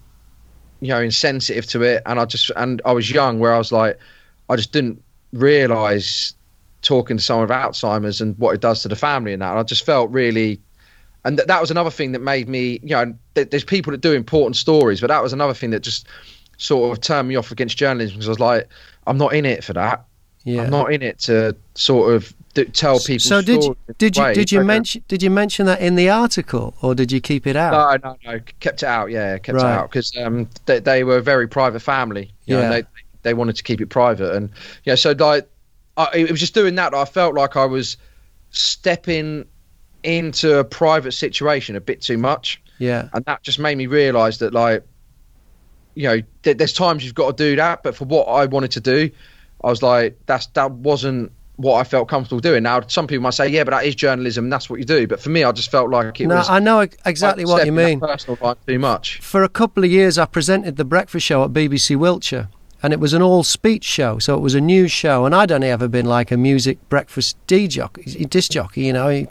S12: you know, insensitive to it, and I just, and I was young, where I was like, I just didn't realise talking to someone with Alzheimer's and what it does to the family and that. And I just felt really, and th- that was another thing that made me, you know, th- there's people that do important stories, but that was another thing that just sort of turned me off against journalism because I was like, I'm not in it for that. Yeah. I'm not in it to sort of tell people.
S1: So did you, did you did you mention did you mention that in the article or did you keep it out?
S12: No, no, no, kept it out. Yeah, kept right. it out because um, they, they were a very private family. You yeah, know, they they wanted to keep it private, and yeah, so like I, it was just doing that, that I felt like I was stepping into a private situation a bit too much.
S1: Yeah.
S12: And that just made me realise that, like, you know, th- there's times you've got to do that, but for what I wanted to do, I was like, that's that wasn't what I felt comfortable doing. Now, some people might say, "Yeah, but that is journalism. That's what you do." But for me, I just felt like it
S1: no,
S12: was.
S1: I know exactly what you mean.
S12: Personal life too much.
S1: For a couple of years, I presented the breakfast show at BBC Wiltshire, and it was an all speech show, so it was a news show. And I'd only ever been like a music breakfast DJ jockey, disc jockey, you know. He,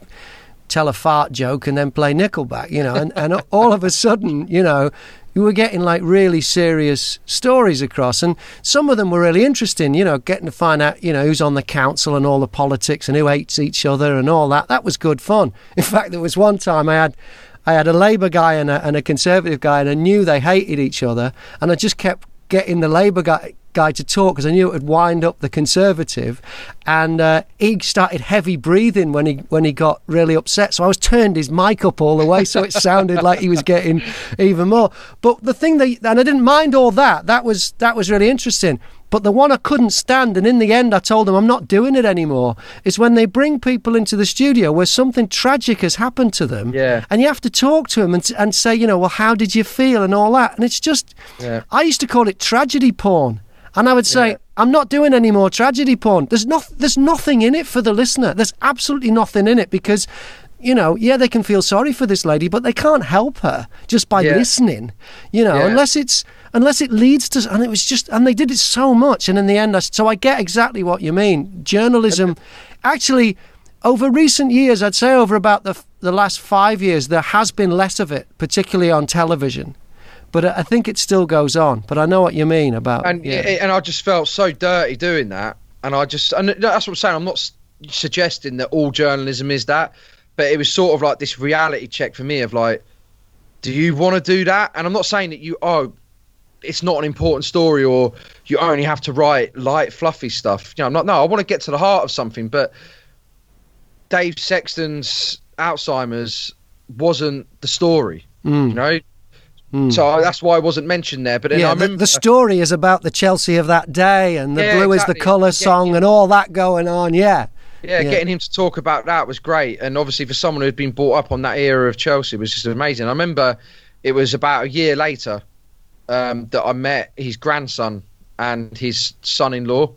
S1: tell a fart joke and then play Nickelback, you know, and, and all of a sudden, you know, you were getting like really serious stories across, and some of them were really interesting. You know, getting to find out, you know, who's on the council and all the politics and who hates each other and all that. That was good fun. (laughs) In fact, there was one time I had. I had a Labour guy and a, and a Conservative guy, and I knew they hated each other. And I just kept getting the Labour guy, guy to talk because I knew it would wind up the Conservative, and uh, he started heavy breathing when he when he got really upset. So I was turned his mic up all the way, so it sounded like he was getting even more. But the thing that and I didn't mind all that. That was that was really interesting. But the one I couldn't stand, and in the end I told them I'm not doing it anymore, is when they bring people into the studio where something tragic has happened to them.
S12: Yeah.
S1: And you have to talk to them and, and say, you know, well, how did you feel and all that. And it's just,
S12: yeah.
S1: I used to call it tragedy porn. And I would say, yeah. I'm not doing any more tragedy porn. There's not, there's nothing in it for the listener. There's absolutely nothing in it because you know, yeah, they can feel sorry for this lady, but they can't help her just by
S12: Yeah.
S1: listening, you know,
S12: Yeah.
S1: unless it's unless it leads to. And it was just, and they did it so much, and in the end, I, so I get exactly what you mean. Journalism, actually, over recent years, I'd say over about the the last five years, there has been less of it, particularly on television. But I think it still goes on. But I know what you mean about.
S12: and
S1: yeah.
S12: and I just felt so dirty doing that, and I just and that's what I'm saying. I'm not suggesting that all journalism is that, but it was sort of like this reality check for me of like, do you want to do that? And I'm not saying that you oh, it's not an important story or you only have to write light fluffy stuff. You know, I'm not. No, I want to get to the heart of something, but Dave Sexton's Alzheimer's wasn't the story.
S1: Mm.
S12: You know. So that's why I wasn't mentioned there. But then I
S1: yeah, the, the story is about the Chelsea of that day, and the
S12: Yeah,
S1: blue is the
S12: exactly.
S1: colour
S12: Yeah,
S1: song, and all that going on. Yeah,
S12: Yeah,
S1: Yeah.
S12: getting him to talk about that was great, and obviously for someone who'd been brought up on that era of Chelsea it was just amazing. I remember it was about a year later um, that I met his grandson and his son-in-law,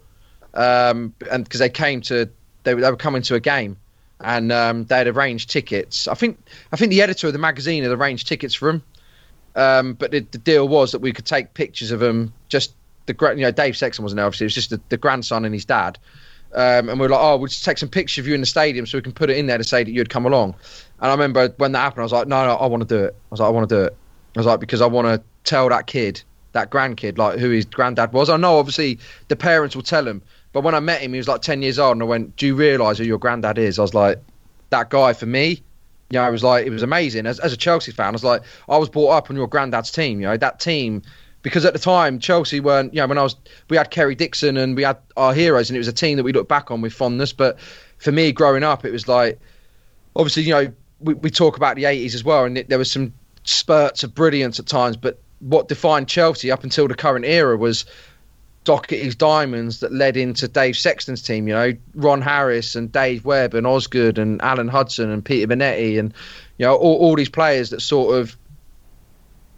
S12: um, and because they came to they, were- they were coming to a game, and um, they had arranged tickets. I think I think the editor of the magazine had arranged tickets for him, um, but the, the deal was that we could take pictures of them. Just the you know Dave Sexton wasn't there, obviously. It was just the, the grandson and his dad. Um, and we are like, oh, we'll just take some pictures of you in the stadium so we can put it in there to say that you'd come along. And I remember when that happened, I was like, no, no, I want to do it. I was like, I want to do it. I was like, because I want to tell that kid, that grandkid, like who his granddad was. I know obviously the parents will tell him, but when I met him, he was like 10 years old, and I went, do you realise who your granddad is? I was like, that guy for me. You know, I was like, it was amazing. As, as a Chelsea fan, I was like, I was brought up on your granddad's team. You know, that team, because at the time Chelsea weren't. You know, when I was, we had Kerry Dixon and we had our heroes, and it was a team that we look back on with fondness. But for me, growing up, it was like, obviously, you know, we, we talk about the 80s as well, and it, there was some spurts of brilliance at times. But what defined Chelsea up until the current era was Docherty's diamonds that led into Dave Sexton's team. You know, Ron Harris and Dave Webb and Osgood and Alan Hudson and Peter Bonetti and you know all, all these players that sort of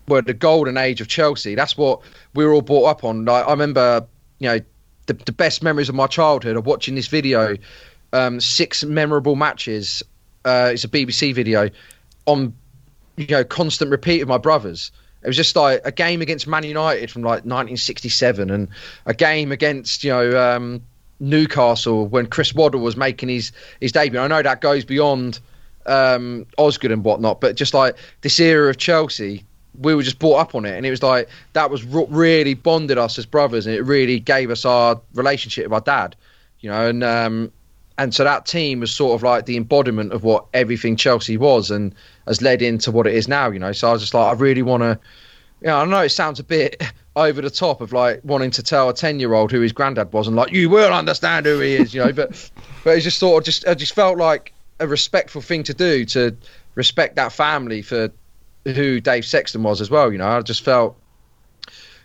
S12: were the golden age of Chelsea. That's what we were all brought up on. Like, I remember, you know, the, the best memories of my childhood are watching this video, um, six memorable matches. Uh, it's a BBC video on, you know, constant repeat of my brothers. It was just like a game against Man United from like 1967, and a game against you know um, Newcastle when Chris Waddle was making his his debut. I know that goes beyond um, Osgood and whatnot, but just like this era of Chelsea, we were just brought up on it, and it was like that was what really bonded us as brothers, and it really gave us our relationship with our dad, you know, and um, and so that team was sort of like the embodiment of what everything Chelsea was, and has led into what it is now, you know. So I was just like, I really want to, you know, I know it sounds a bit (laughs) over the top of like wanting to tell a ten year old who his granddad was, and like you will understand who he is, you know, but (laughs) but it just sort of just I just felt like a respectful thing to do to respect that family for who Dave Sexton was as well. You know, I just felt,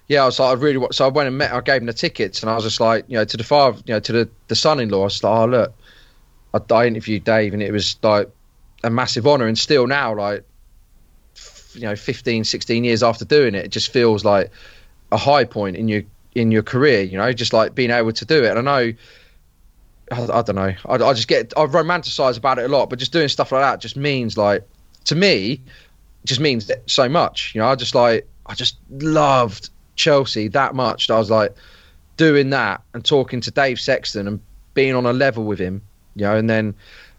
S12: yeah, I was like, I really want. So I went and met. I gave him the tickets, and I was just like, you know, to the father, you know, to the the son-in-law. I was like, oh look, I, I interviewed Dave, and it was like a massive honour. And still now, like, f- you know, 15, 16 years after doing it, it just feels like a high point in your in your career. You know, just like being able to do it. And I know I, I don't know. I, I just get I romanticize about it a lot, but just doing stuff like that just means like to me, just means so much. You know, I just like I just loved Chelsea that much. That I was like doing that and talking to Dave Sexton and being on a level with him. You know, and then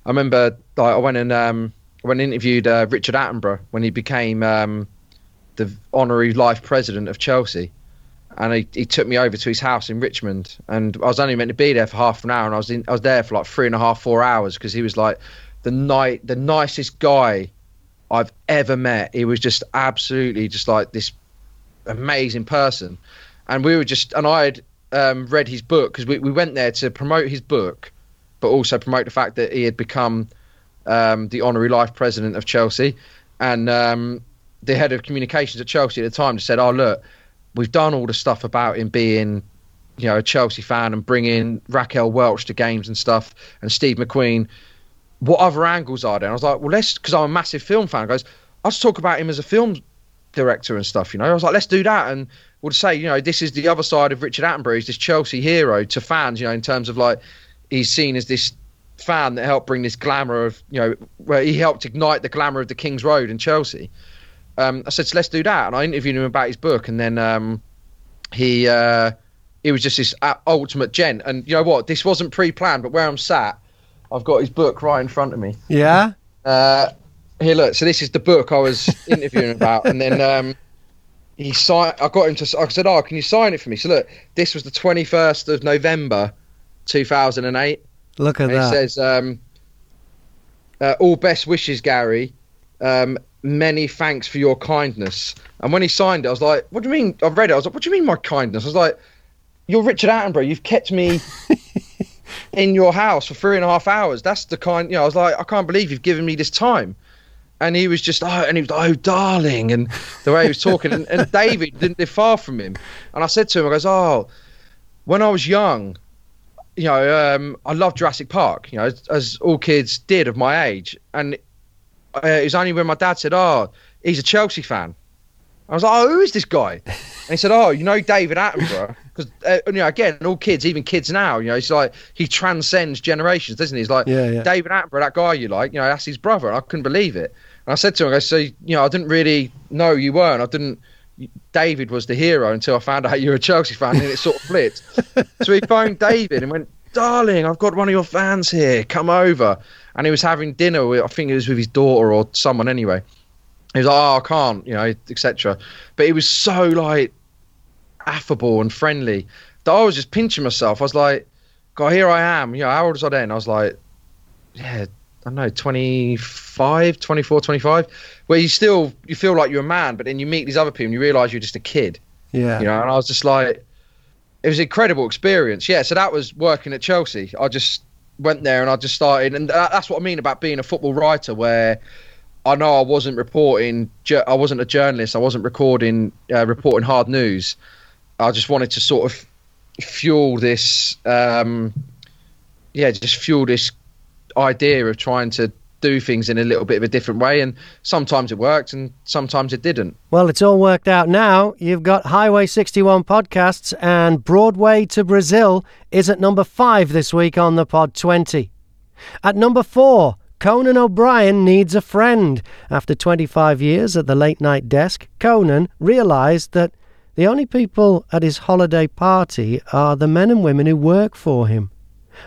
S12: I remember like I went and um, I went interviewed uh, Richard Attenborough when he became um, the honorary life president of Chelsea. And he, he took me over to his house in Richmond, and I was only meant to be there for half an hour, and I was in, I was there for like three and a half, four hours because he was like the night the nicest guy I've ever met. He was just absolutely just like this amazing person, and we were just and I had um, read his book because we we went there to promote his book, but also promote the fact that he had become um, the honorary life president of Chelsea, and um, the head of communications at Chelsea at the time just said, "Oh look." we've done all the stuff about him being, you know, a Chelsea fan and bringing Raquel Welch to games and stuff, and Steve McQueen. What other angles are there? And I was like, well, let's, because I'm a massive film fan. Goes, let's talk about him as a film director and stuff. You know, I was like, let's do that, and we'll say, you know, this is the other side of Richard Attenborough. He's this Chelsea hero to fans. You know, in terms of like, he's seen as this fan that helped bring this glamour of, you know, where he helped ignite the glamour of the King's Road in Chelsea um, I said, so let's do that. And I interviewed him about his book, and then um, he uh, he was just this ultimate gent. And you know what? This wasn't pre-planned, but where I'm sat, I've got his book right in front of me.
S1: Yeah.
S12: Uh, here, look. So this is the book I was (laughs) interviewing about, and then um, he signed. I got him to. I said, "Oh, can you sign it for me?" So look, this was the 21st of November, 2008.
S1: Look at that.
S12: It says, um, uh, "All best wishes, Gary." Um, many thanks for your kindness. And when he signed it, I was like, what do you mean? I read it. I was like, what do you mean my kindness? I was like, you're Richard Attenborough. You've kept me (laughs) in your house for three and a half hours. That's the kind, you know, I was like, I can't believe you've given me this time. And he was just, oh, and he was, oh, darling. And the way he was talking. and, and David didn't live far from him. And I said to him, I goes, oh, when I was young, you know, um, I loved Jurassic Park, you know, as, as all kids did of my age. And uh, it was only when my dad said, "Oh, he's a Chelsea fan." I was like, "Oh, who is this guy?" (laughs) And he said, "Oh, you know David Attenborough." Because uh, you know, again, all kids, even kids now, you know, he's like he transcends generations, doesn't he? He's like
S1: yeah, yeah.
S12: David Attenborough, that guy you like, you know, that's his brother. And I couldn't believe it. And I said to him, "I so you know, I didn't really know you were, and I didn't." David was the hero until I found out you were a Chelsea fan, and it sort of flipped. so he phoned David and went, "Darling, I've got one of your fans here. Come over." and he was having dinner with I think it was with his daughter or someone anyway. He was like, "Oh, I can't," you know, etc. But he was so like affable and friendly that I was just pinching myself. I was like, "God, here I am." You know, how old was I then? I was like, "Yeah, I don't know, 25, 24, 25." Where you still you feel like you're a man, but then you meet these other people and you realise you're just a kid.
S1: Yeah.
S12: You know, and I was just like, it was an incredible experience. Yeah. So that was working at Chelsea. I just went there and I just started, and that's what I mean about being a football writer, where I know I wasn't reporting, I wasn't a journalist, I wasn't recording, uh, reporting hard news. I just wanted to sort of fuel this, um, yeah, just fuel this idea of trying to do things in a little bit of a different way. And sometimes it worked and sometimes it didn't.
S1: Well, it's all worked out now. You've got Highway 61 podcasts, and Broadway to Brazil is at number five this week on the Pod 20. At number four, Conan O'Brien needs a friend. After 25 years at the late night desk, Conan realised that the only people at his holiday party are the men and women who work for him.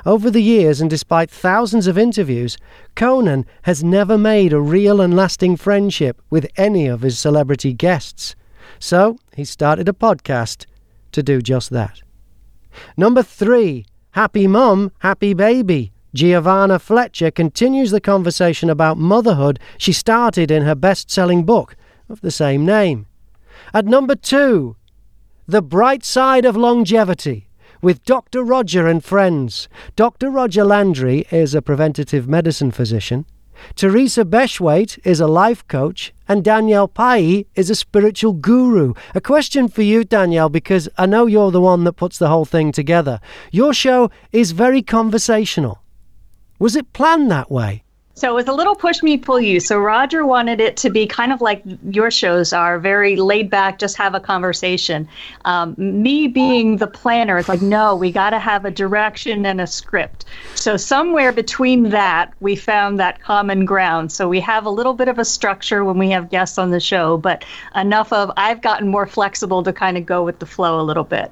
S1: Over the years, and despite thousands of interviews, Conan has never made a real and lasting friendship with any of his celebrity guests. So he started a podcast to do just that. Number three, Happy Mum, Happy Baby. Giovanna Fletcher continues the conversation about motherhood she started in her best selling book of the same name. At number two, The Bright Side of Longevity with Dr. Roger and friends. Dr. Roger Landry is a preventative medicine physician. Teresa Beshwaite is a life coach, and Danielle Pai is a spiritual guru. A question for you, Danielle, because I know you're the one that puts the whole thing together. Your show is very conversational. Was it planned that way?
S3: So it was a little push me pull you. So Roger wanted it to be kind of like your shows are, very laid back, just have a conversation. Um, me being the planner, it's like no, we got to have a direction and a script. So somewhere between that, we found that common ground. So we have a little bit of a structure when we have guests on the show, but enough of I've gotten more flexible to kind of go with the flow a little bit.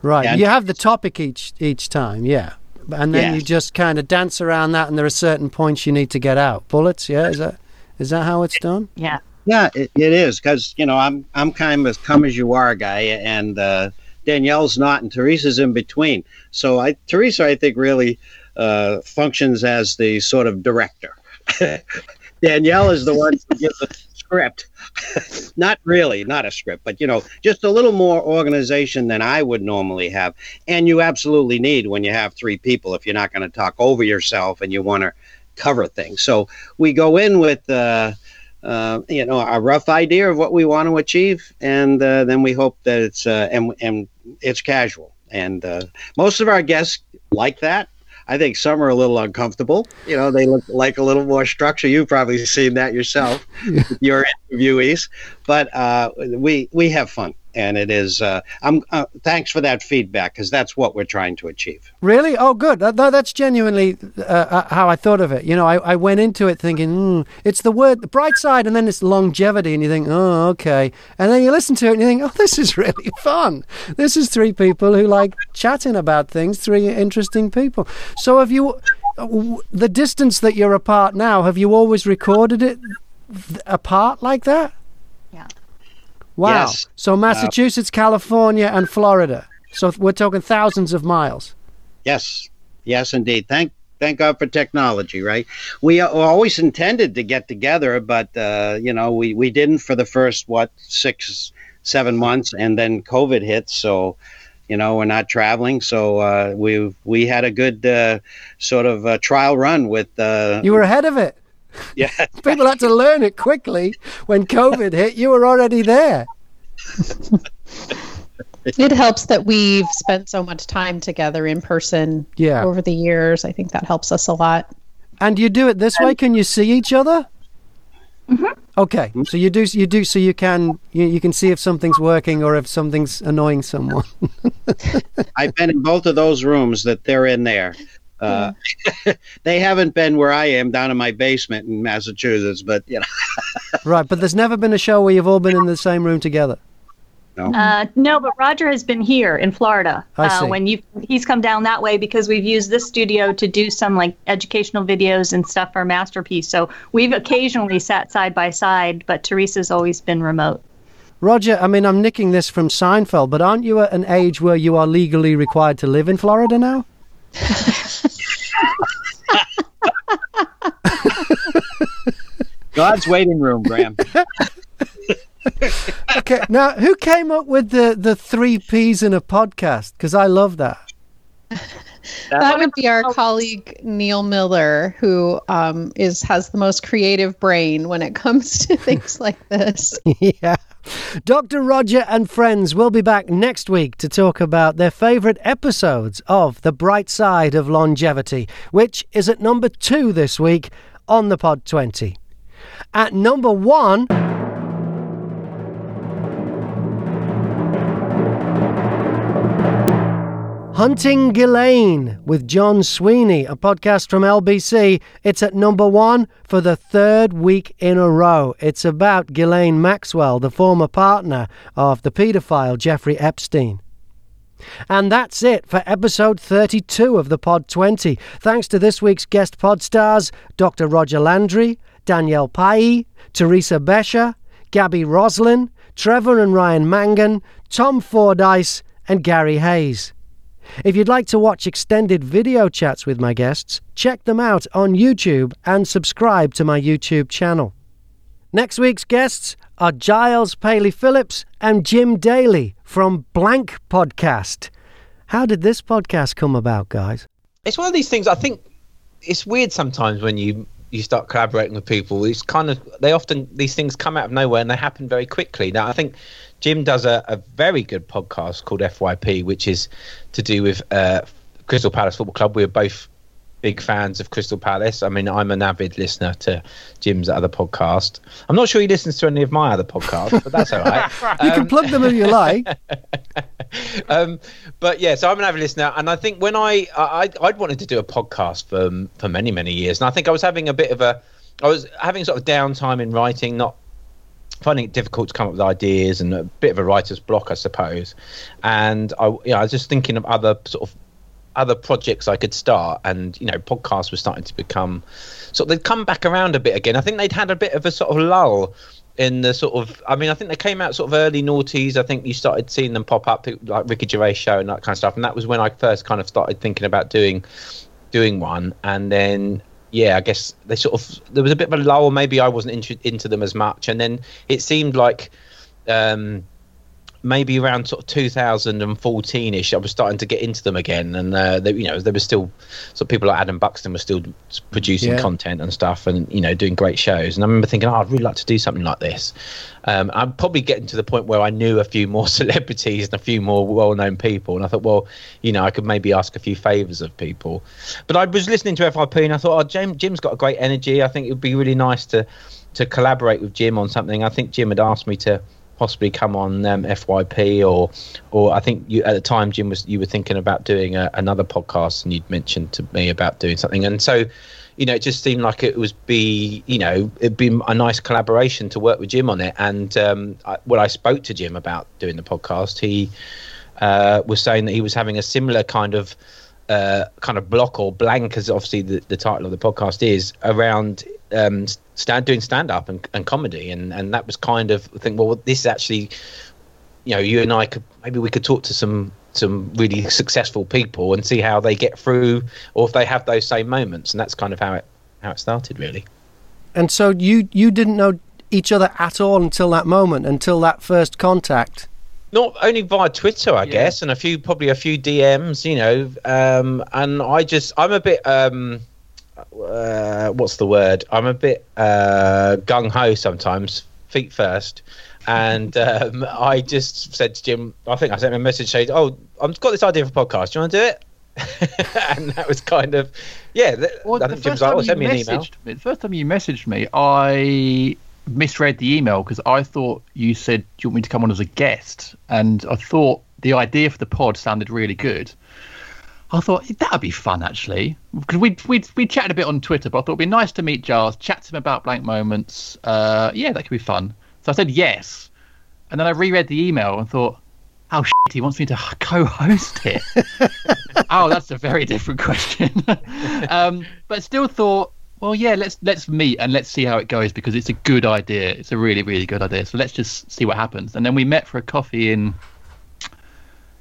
S1: Right. Yeah. You have the topic each each time, yeah and then you just kind of dance around that, and there are certain points you need to get out. Bullets, yeah, is that is that how it's done?
S3: Yeah,
S4: yeah, it, it is because you know I'm I'm kind of come as you are guy, and uh, Danielle's not, and Teresa's in between. So I Teresa, I think, really uh, functions as the sort of director. (laughs) Danielle is the one who gives the script. (laughs) not really, not a script, but you know, just a little more organization than I would normally have. And you absolutely need when you have three people if you're not going to talk over yourself and you want to cover things. So we go in with. Uh, uh, you know, a rough idea of what we want to achieve, and uh, then we hope that it's uh, and and it's casual. And uh, most of our guests like that. I think some are a little uncomfortable. You know, they look like a little more structure. You've probably seen that yourself, (laughs) your interviewees. But uh, we we have fun and it is. Uh, I'm. Uh, thanks for that feedback because that's what we're trying to achieve.
S1: Really? Oh, good. That, that's genuinely uh, uh, how I thought of it. You know, I, I went into it thinking mm, it's the word the bright side, and then it's longevity, and you think, oh, okay, and then you listen to it and you think, oh, (laughs) this is really fun. This is three people who like chatting about things. Three interesting people. So, have you? The distance that you're apart now, have you always recorded it apart like that? Wow. Yes. So uh, Massachusetts, uh, California, and Florida. So we're talking thousands of miles.
S4: Yes. Yes, indeed. Thank thank God for technology, right? We always intended to get together, but uh, you know, we we didn't for the first what six seven months, and then COVID hit. So, you know, we're not traveling. So uh, we we had a good uh, sort of uh, trial run with. Uh,
S1: you were ahead of it. (laughs)
S4: Yeah. (laughs)
S1: People had to learn it quickly. When COVID hit, you were already there. (laughs)
S5: it helps that we've spent so much time together in person
S1: yeah.
S5: over the years. I think that helps us a lot.
S1: And you do it this way? Can you see each other?
S3: Mm-hmm.
S1: Okay, so you do you do so you can you, you can see if something's working or if something's annoying someone.
S4: I've been in both of those rooms that they're in there. Uh, (laughs) they haven't been where I am down in my basement in Massachusetts, but you know. (laughs)
S1: right, but there's never been a show where you've all been in the same room together.
S4: No.
S3: Uh, no, but Roger has been here in Florida.
S1: I uh, see.
S3: Uh, when you he's come down that way because we've used this studio to do some like educational videos and stuff for masterpiece. So we've occasionally sat side by side, but Teresa's always been remote.
S1: Roger, I mean, I'm nicking this from Seinfeld, but aren't you at an age where you are legally required to live in Florida now? (laughs)
S4: God's waiting room, Graham. (laughs)
S1: okay, now who came up with the the three P's in a podcast? Because I love that. (laughs)
S5: that would be our colleague Neil Miller, who um, is has the most creative brain when it comes to (laughs) things like this. (laughs)
S1: yeah. Dr. Roger and friends will be back next week to talk about their favourite episodes of The Bright Side of Longevity, which is at number two this week on the Pod 20. At number one. Hunting Ghislaine with John Sweeney, a podcast from LBC. It's at number one for the third week in a row. It's about Ghislaine Maxwell, the former partner of the paedophile Jeffrey Epstein. And that's it for episode 32 of the Pod 20. Thanks to this week's guest pod stars Dr. Roger Landry, Danielle Pai, Teresa Bescher, Gaby Roslin, Trevor and Ryan Mangan, Tom Fordyce, and Gary Hayes. If you'd like to watch extended video chats with my guests, check them out on YouTube and subscribe to my YouTube channel. Next week's guests are Giles Paley Phillips and Jim Daly from Blank Podcast. How did this podcast come about, guys?
S13: It's one of these things I think it's weird sometimes when you you start collaborating with people. It's kind of they often these things come out of nowhere and they happen very quickly. Now I think Jim does a, a very good podcast called FYP, which is to do with uh, Crystal Palace Football Club. We are both big fans of Crystal Palace. I mean, I'm an avid listener to Jim's other podcast. I'm not sure he listens to any of my other podcasts, but that's all right. (laughs)
S7: you um, can plug them if you like. (laughs)
S13: um, but yeah, so I'm an avid listener, and I think when I, I I'd wanted to do a podcast for for many many years, and I think I was having a bit of a I was having sort of downtime in writing, not finding it difficult to come up with ideas and a bit of a writer's block, I suppose. And I, you know, I was just thinking of other sort of other projects I could start, and you know, podcasts were starting to become sort they'd come back around a bit again. I think they'd had a bit of a sort of lull in the sort of I mean I think they came out sort of early noughties. I think you started seeing them pop up like Ricky Gervais show and that kind of stuff, and that was when I first kind of started thinking about doing doing one, and then yeah, I guess they sort of there was a bit of a lull. Maybe I wasn't into, into them as much, and then it seemed like um, maybe around sort of 2014ish, I was starting to get into them again, and uh, they, you know there was still so people like Adam Buxton were still producing yeah. content and stuff, and you know doing great shows. And I remember thinking, oh, I'd really like to do something like this. Um, I'm probably getting to the point where I knew a few more (laughs) celebrities and a few more well-known people, and I thought, well, you know, I could maybe ask a few favors of people. But I was listening to FYP, and I thought, oh, Jim, Jim's got a great energy. I think it would be really nice to to collaborate with Jim on something. I think Jim had asked me to possibly come on um, FYP or or I think you at the time Jim was you were thinking about doing a, another podcast and you'd mentioned to me about doing something. And so you know it just seemed like it was be you know it'd be a nice collaboration to work with Jim on it. And um, I, when I spoke to Jim about doing the podcast he uh, was saying that he was having a similar kind of uh, kind of block or blank as obviously the, the title of the podcast is around um, stand doing stand up and, and comedy, and and that was kind of I think well this is actually you know you and I could maybe we could talk to some some really successful people and see how they get through or if they have those same moments, and that's kind of how it how it started really.
S7: And so you you didn't know each other at all until that moment, until that first contact.
S13: Not only via Twitter, I yeah. guess, and a few probably a few DMs, you know. Um, and I just I'm a bit um, uh, what's the word? I'm a bit uh, gung ho sometimes, feet first. And (laughs) um, I just said to Jim, I think I sent him a message saying, "Oh, I've got this idea for a podcast. Do you want to do it?" (laughs) and that was kind of, yeah.
S14: well, I think Jim's like, oh, send me an email. Me, the first time you messaged me, I misread the email because I thought you said, "Do you want me to come on as a guest?" And I thought the idea for the pod sounded really good. I thought that'd be fun actually because we we we chatted a bit on Twitter, but I thought it'd be nice to meet Giles, chat to him about blank moments. Uh, yeah, that could be fun. So I said yes, and then I reread the email and thought, oh shit, he wants me to (laughs) co-host it. (laughs) oh, that's a very different question. (laughs) um, but still thought, well, yeah, let's let's meet and let's see how it goes because it's a good idea. It's a really really good idea. So let's just see what happens. And then we met for a coffee in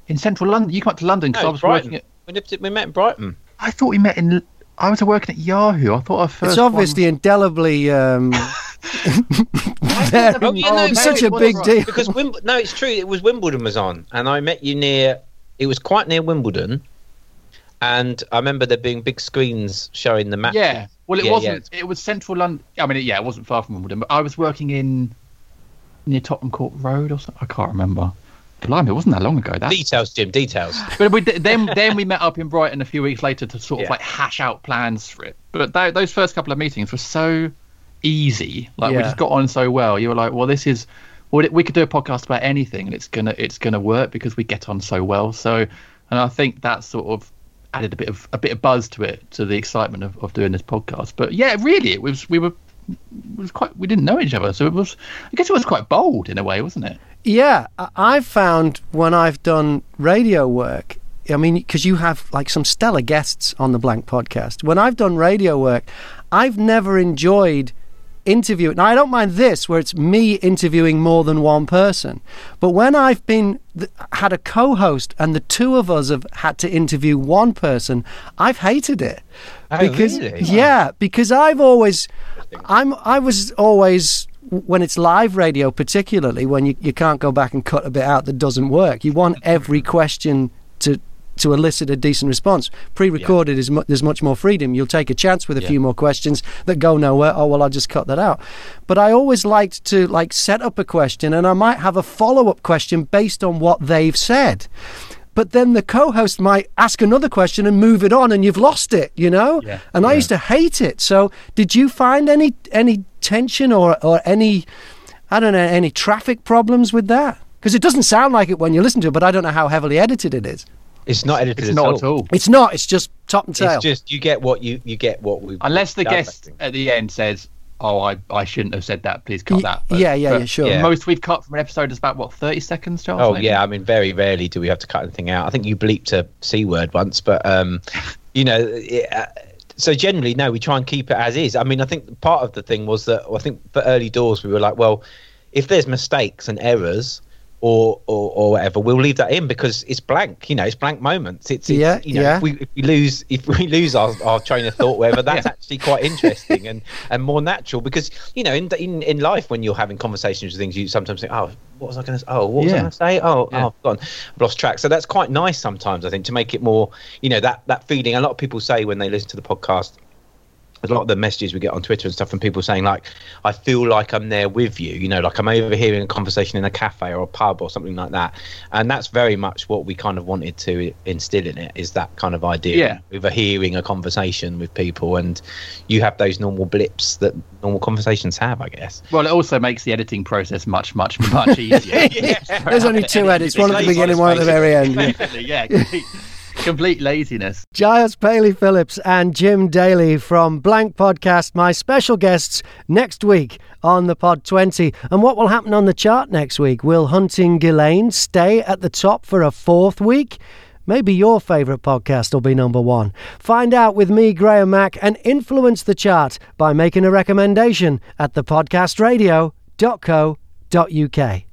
S14: in central London. You come up to London because no, I was
S13: Brighton.
S14: working at
S13: when did we met in Brighton?
S14: I thought we met in. I was working at Yahoo. I thought our first.
S7: It's obviously one... indelibly. Um, (laughs) (laughs) there, oh, yeah, no, such a big right. deal.
S13: Because Wimb- no, it's true. It was Wimbledon was on, and I met you near. It was quite near Wimbledon, and I remember there being big screens showing the match.
S14: Yeah, well, it yeah, wasn't. Yeah. It was central London. I mean, yeah, it wasn't far from Wimbledon, but I was working in near Tottenham Court Road or something. I can't remember. Blimey, it wasn't that long ago. That
S13: details, Jim. Details. (laughs)
S14: But we, then, then we met up in Brighton a few weeks later to sort of yeah. like hash out plans for it. But th- those first couple of meetings were so easy. Like yeah. we just got on so well. You were like, well, this is. Well, we could do a podcast about anything, and it's gonna it's gonna work because we get on so well. So, and I think that sort of added a bit of a bit of buzz to it, to the excitement of, of doing this podcast. But yeah, really, it was we were it was quite we didn't know each other, so it was I guess it was quite bold in a way, wasn't it?
S7: Yeah, I've found when I've done radio work, I mean, because you have like some stellar guests on the Blank podcast. When I've done radio work, I've never enjoyed interviewing. Now, I don't mind this, where it's me interviewing more than one person. But when I've been had a co-host and the two of us have had to interview one person, I've hated it
S13: oh,
S7: because
S13: really?
S7: yeah, because I've always, I'm I was always when it's live radio, particularly when you, you can't go back and cut a bit out that doesn't work, you want every question to to elicit a decent response. Pre-recorded yeah. is mu- there's much more freedom. You'll take a chance with a yeah. few more questions that go nowhere. Oh well, I'll just cut that out. But I always liked to like set up a question, and I might have a follow-up question based on what they've said.
S1: But then the co-host might ask another question and move it on, and you've lost it. You know.
S14: Yeah.
S1: And I
S14: Yeah.
S1: used to hate it. So, did you find any any tension or or any I don't know any traffic problems with that? Because it doesn't sound like it when you listen to it, but I don't know how heavily edited it is.
S13: It's not edited
S14: It's
S13: at,
S14: not
S13: all.
S14: at all.
S1: It's not. It's just top and tail.
S13: It's just you get what you you get what we
S14: Unless the guest at the end says, "Oh, I, I shouldn't have said that. Please cut
S1: Y-
S14: that."
S1: yeah, yeah, yeah, sure.
S13: Yeah.
S14: Most we've cut from an episode is about what thirty seconds, Charles.
S13: Oh
S14: maybe?
S13: yeah, I mean, very rarely do we have to cut anything out. I think you bleeped a c word once, but um, (laughs) you know, it, uh, so generally, no, we try and keep it as is. I mean, I think part of the thing was that I think for early doors we were like, well, if there's mistakes and errors. Or, or, or whatever, we'll leave that in because it's blank. You know, it's blank moments. It's, it's
S1: Yeah,
S13: you know,
S1: yeah.
S13: if we if we lose if we (laughs) lose our, our train of thought, whatever, that's actually quite interesting and, and more natural because you know in, in in life when you're having conversations with things, you sometimes think, oh, what was I going to? Oh, what was I going to say? Oh,
S14: Yeah.
S13: oh, I've gone, I've lost track. So that's quite nice sometimes, I think, to make it more, you know, that that feeling. A lot of people say when they listen to the podcast, a lot of the messages we get on Twitter and stuff from people saying like, I feel like I'm there with you, you know, like I'm overhearing a conversation in a cafe or a pub or something like that. And that's very much what we kind of wanted to instill in it is that kind of idea
S14: Yeah.
S13: of overhearing a conversation with people and you have those normal blips that normal conversations have, I guess.
S14: Well, it also makes the editing process much, much, much easier. (laughs)
S1: There's only two edits, one at the beginning, one at the very end. yeah.
S14: Yeah, complete, laziness.
S1: Giles Paley Phillips and Jim Daly from Blank Podcast, my special guests next week on the Pod 20. And what will happen on the chart next week? Will Hunting Ghislaine stay at the top for a fourth week? Maybe your favourite podcast will be number one. Find out with me, Graham Mack, and influence the chart by making a recommendation at thepodcastradio.co.uk.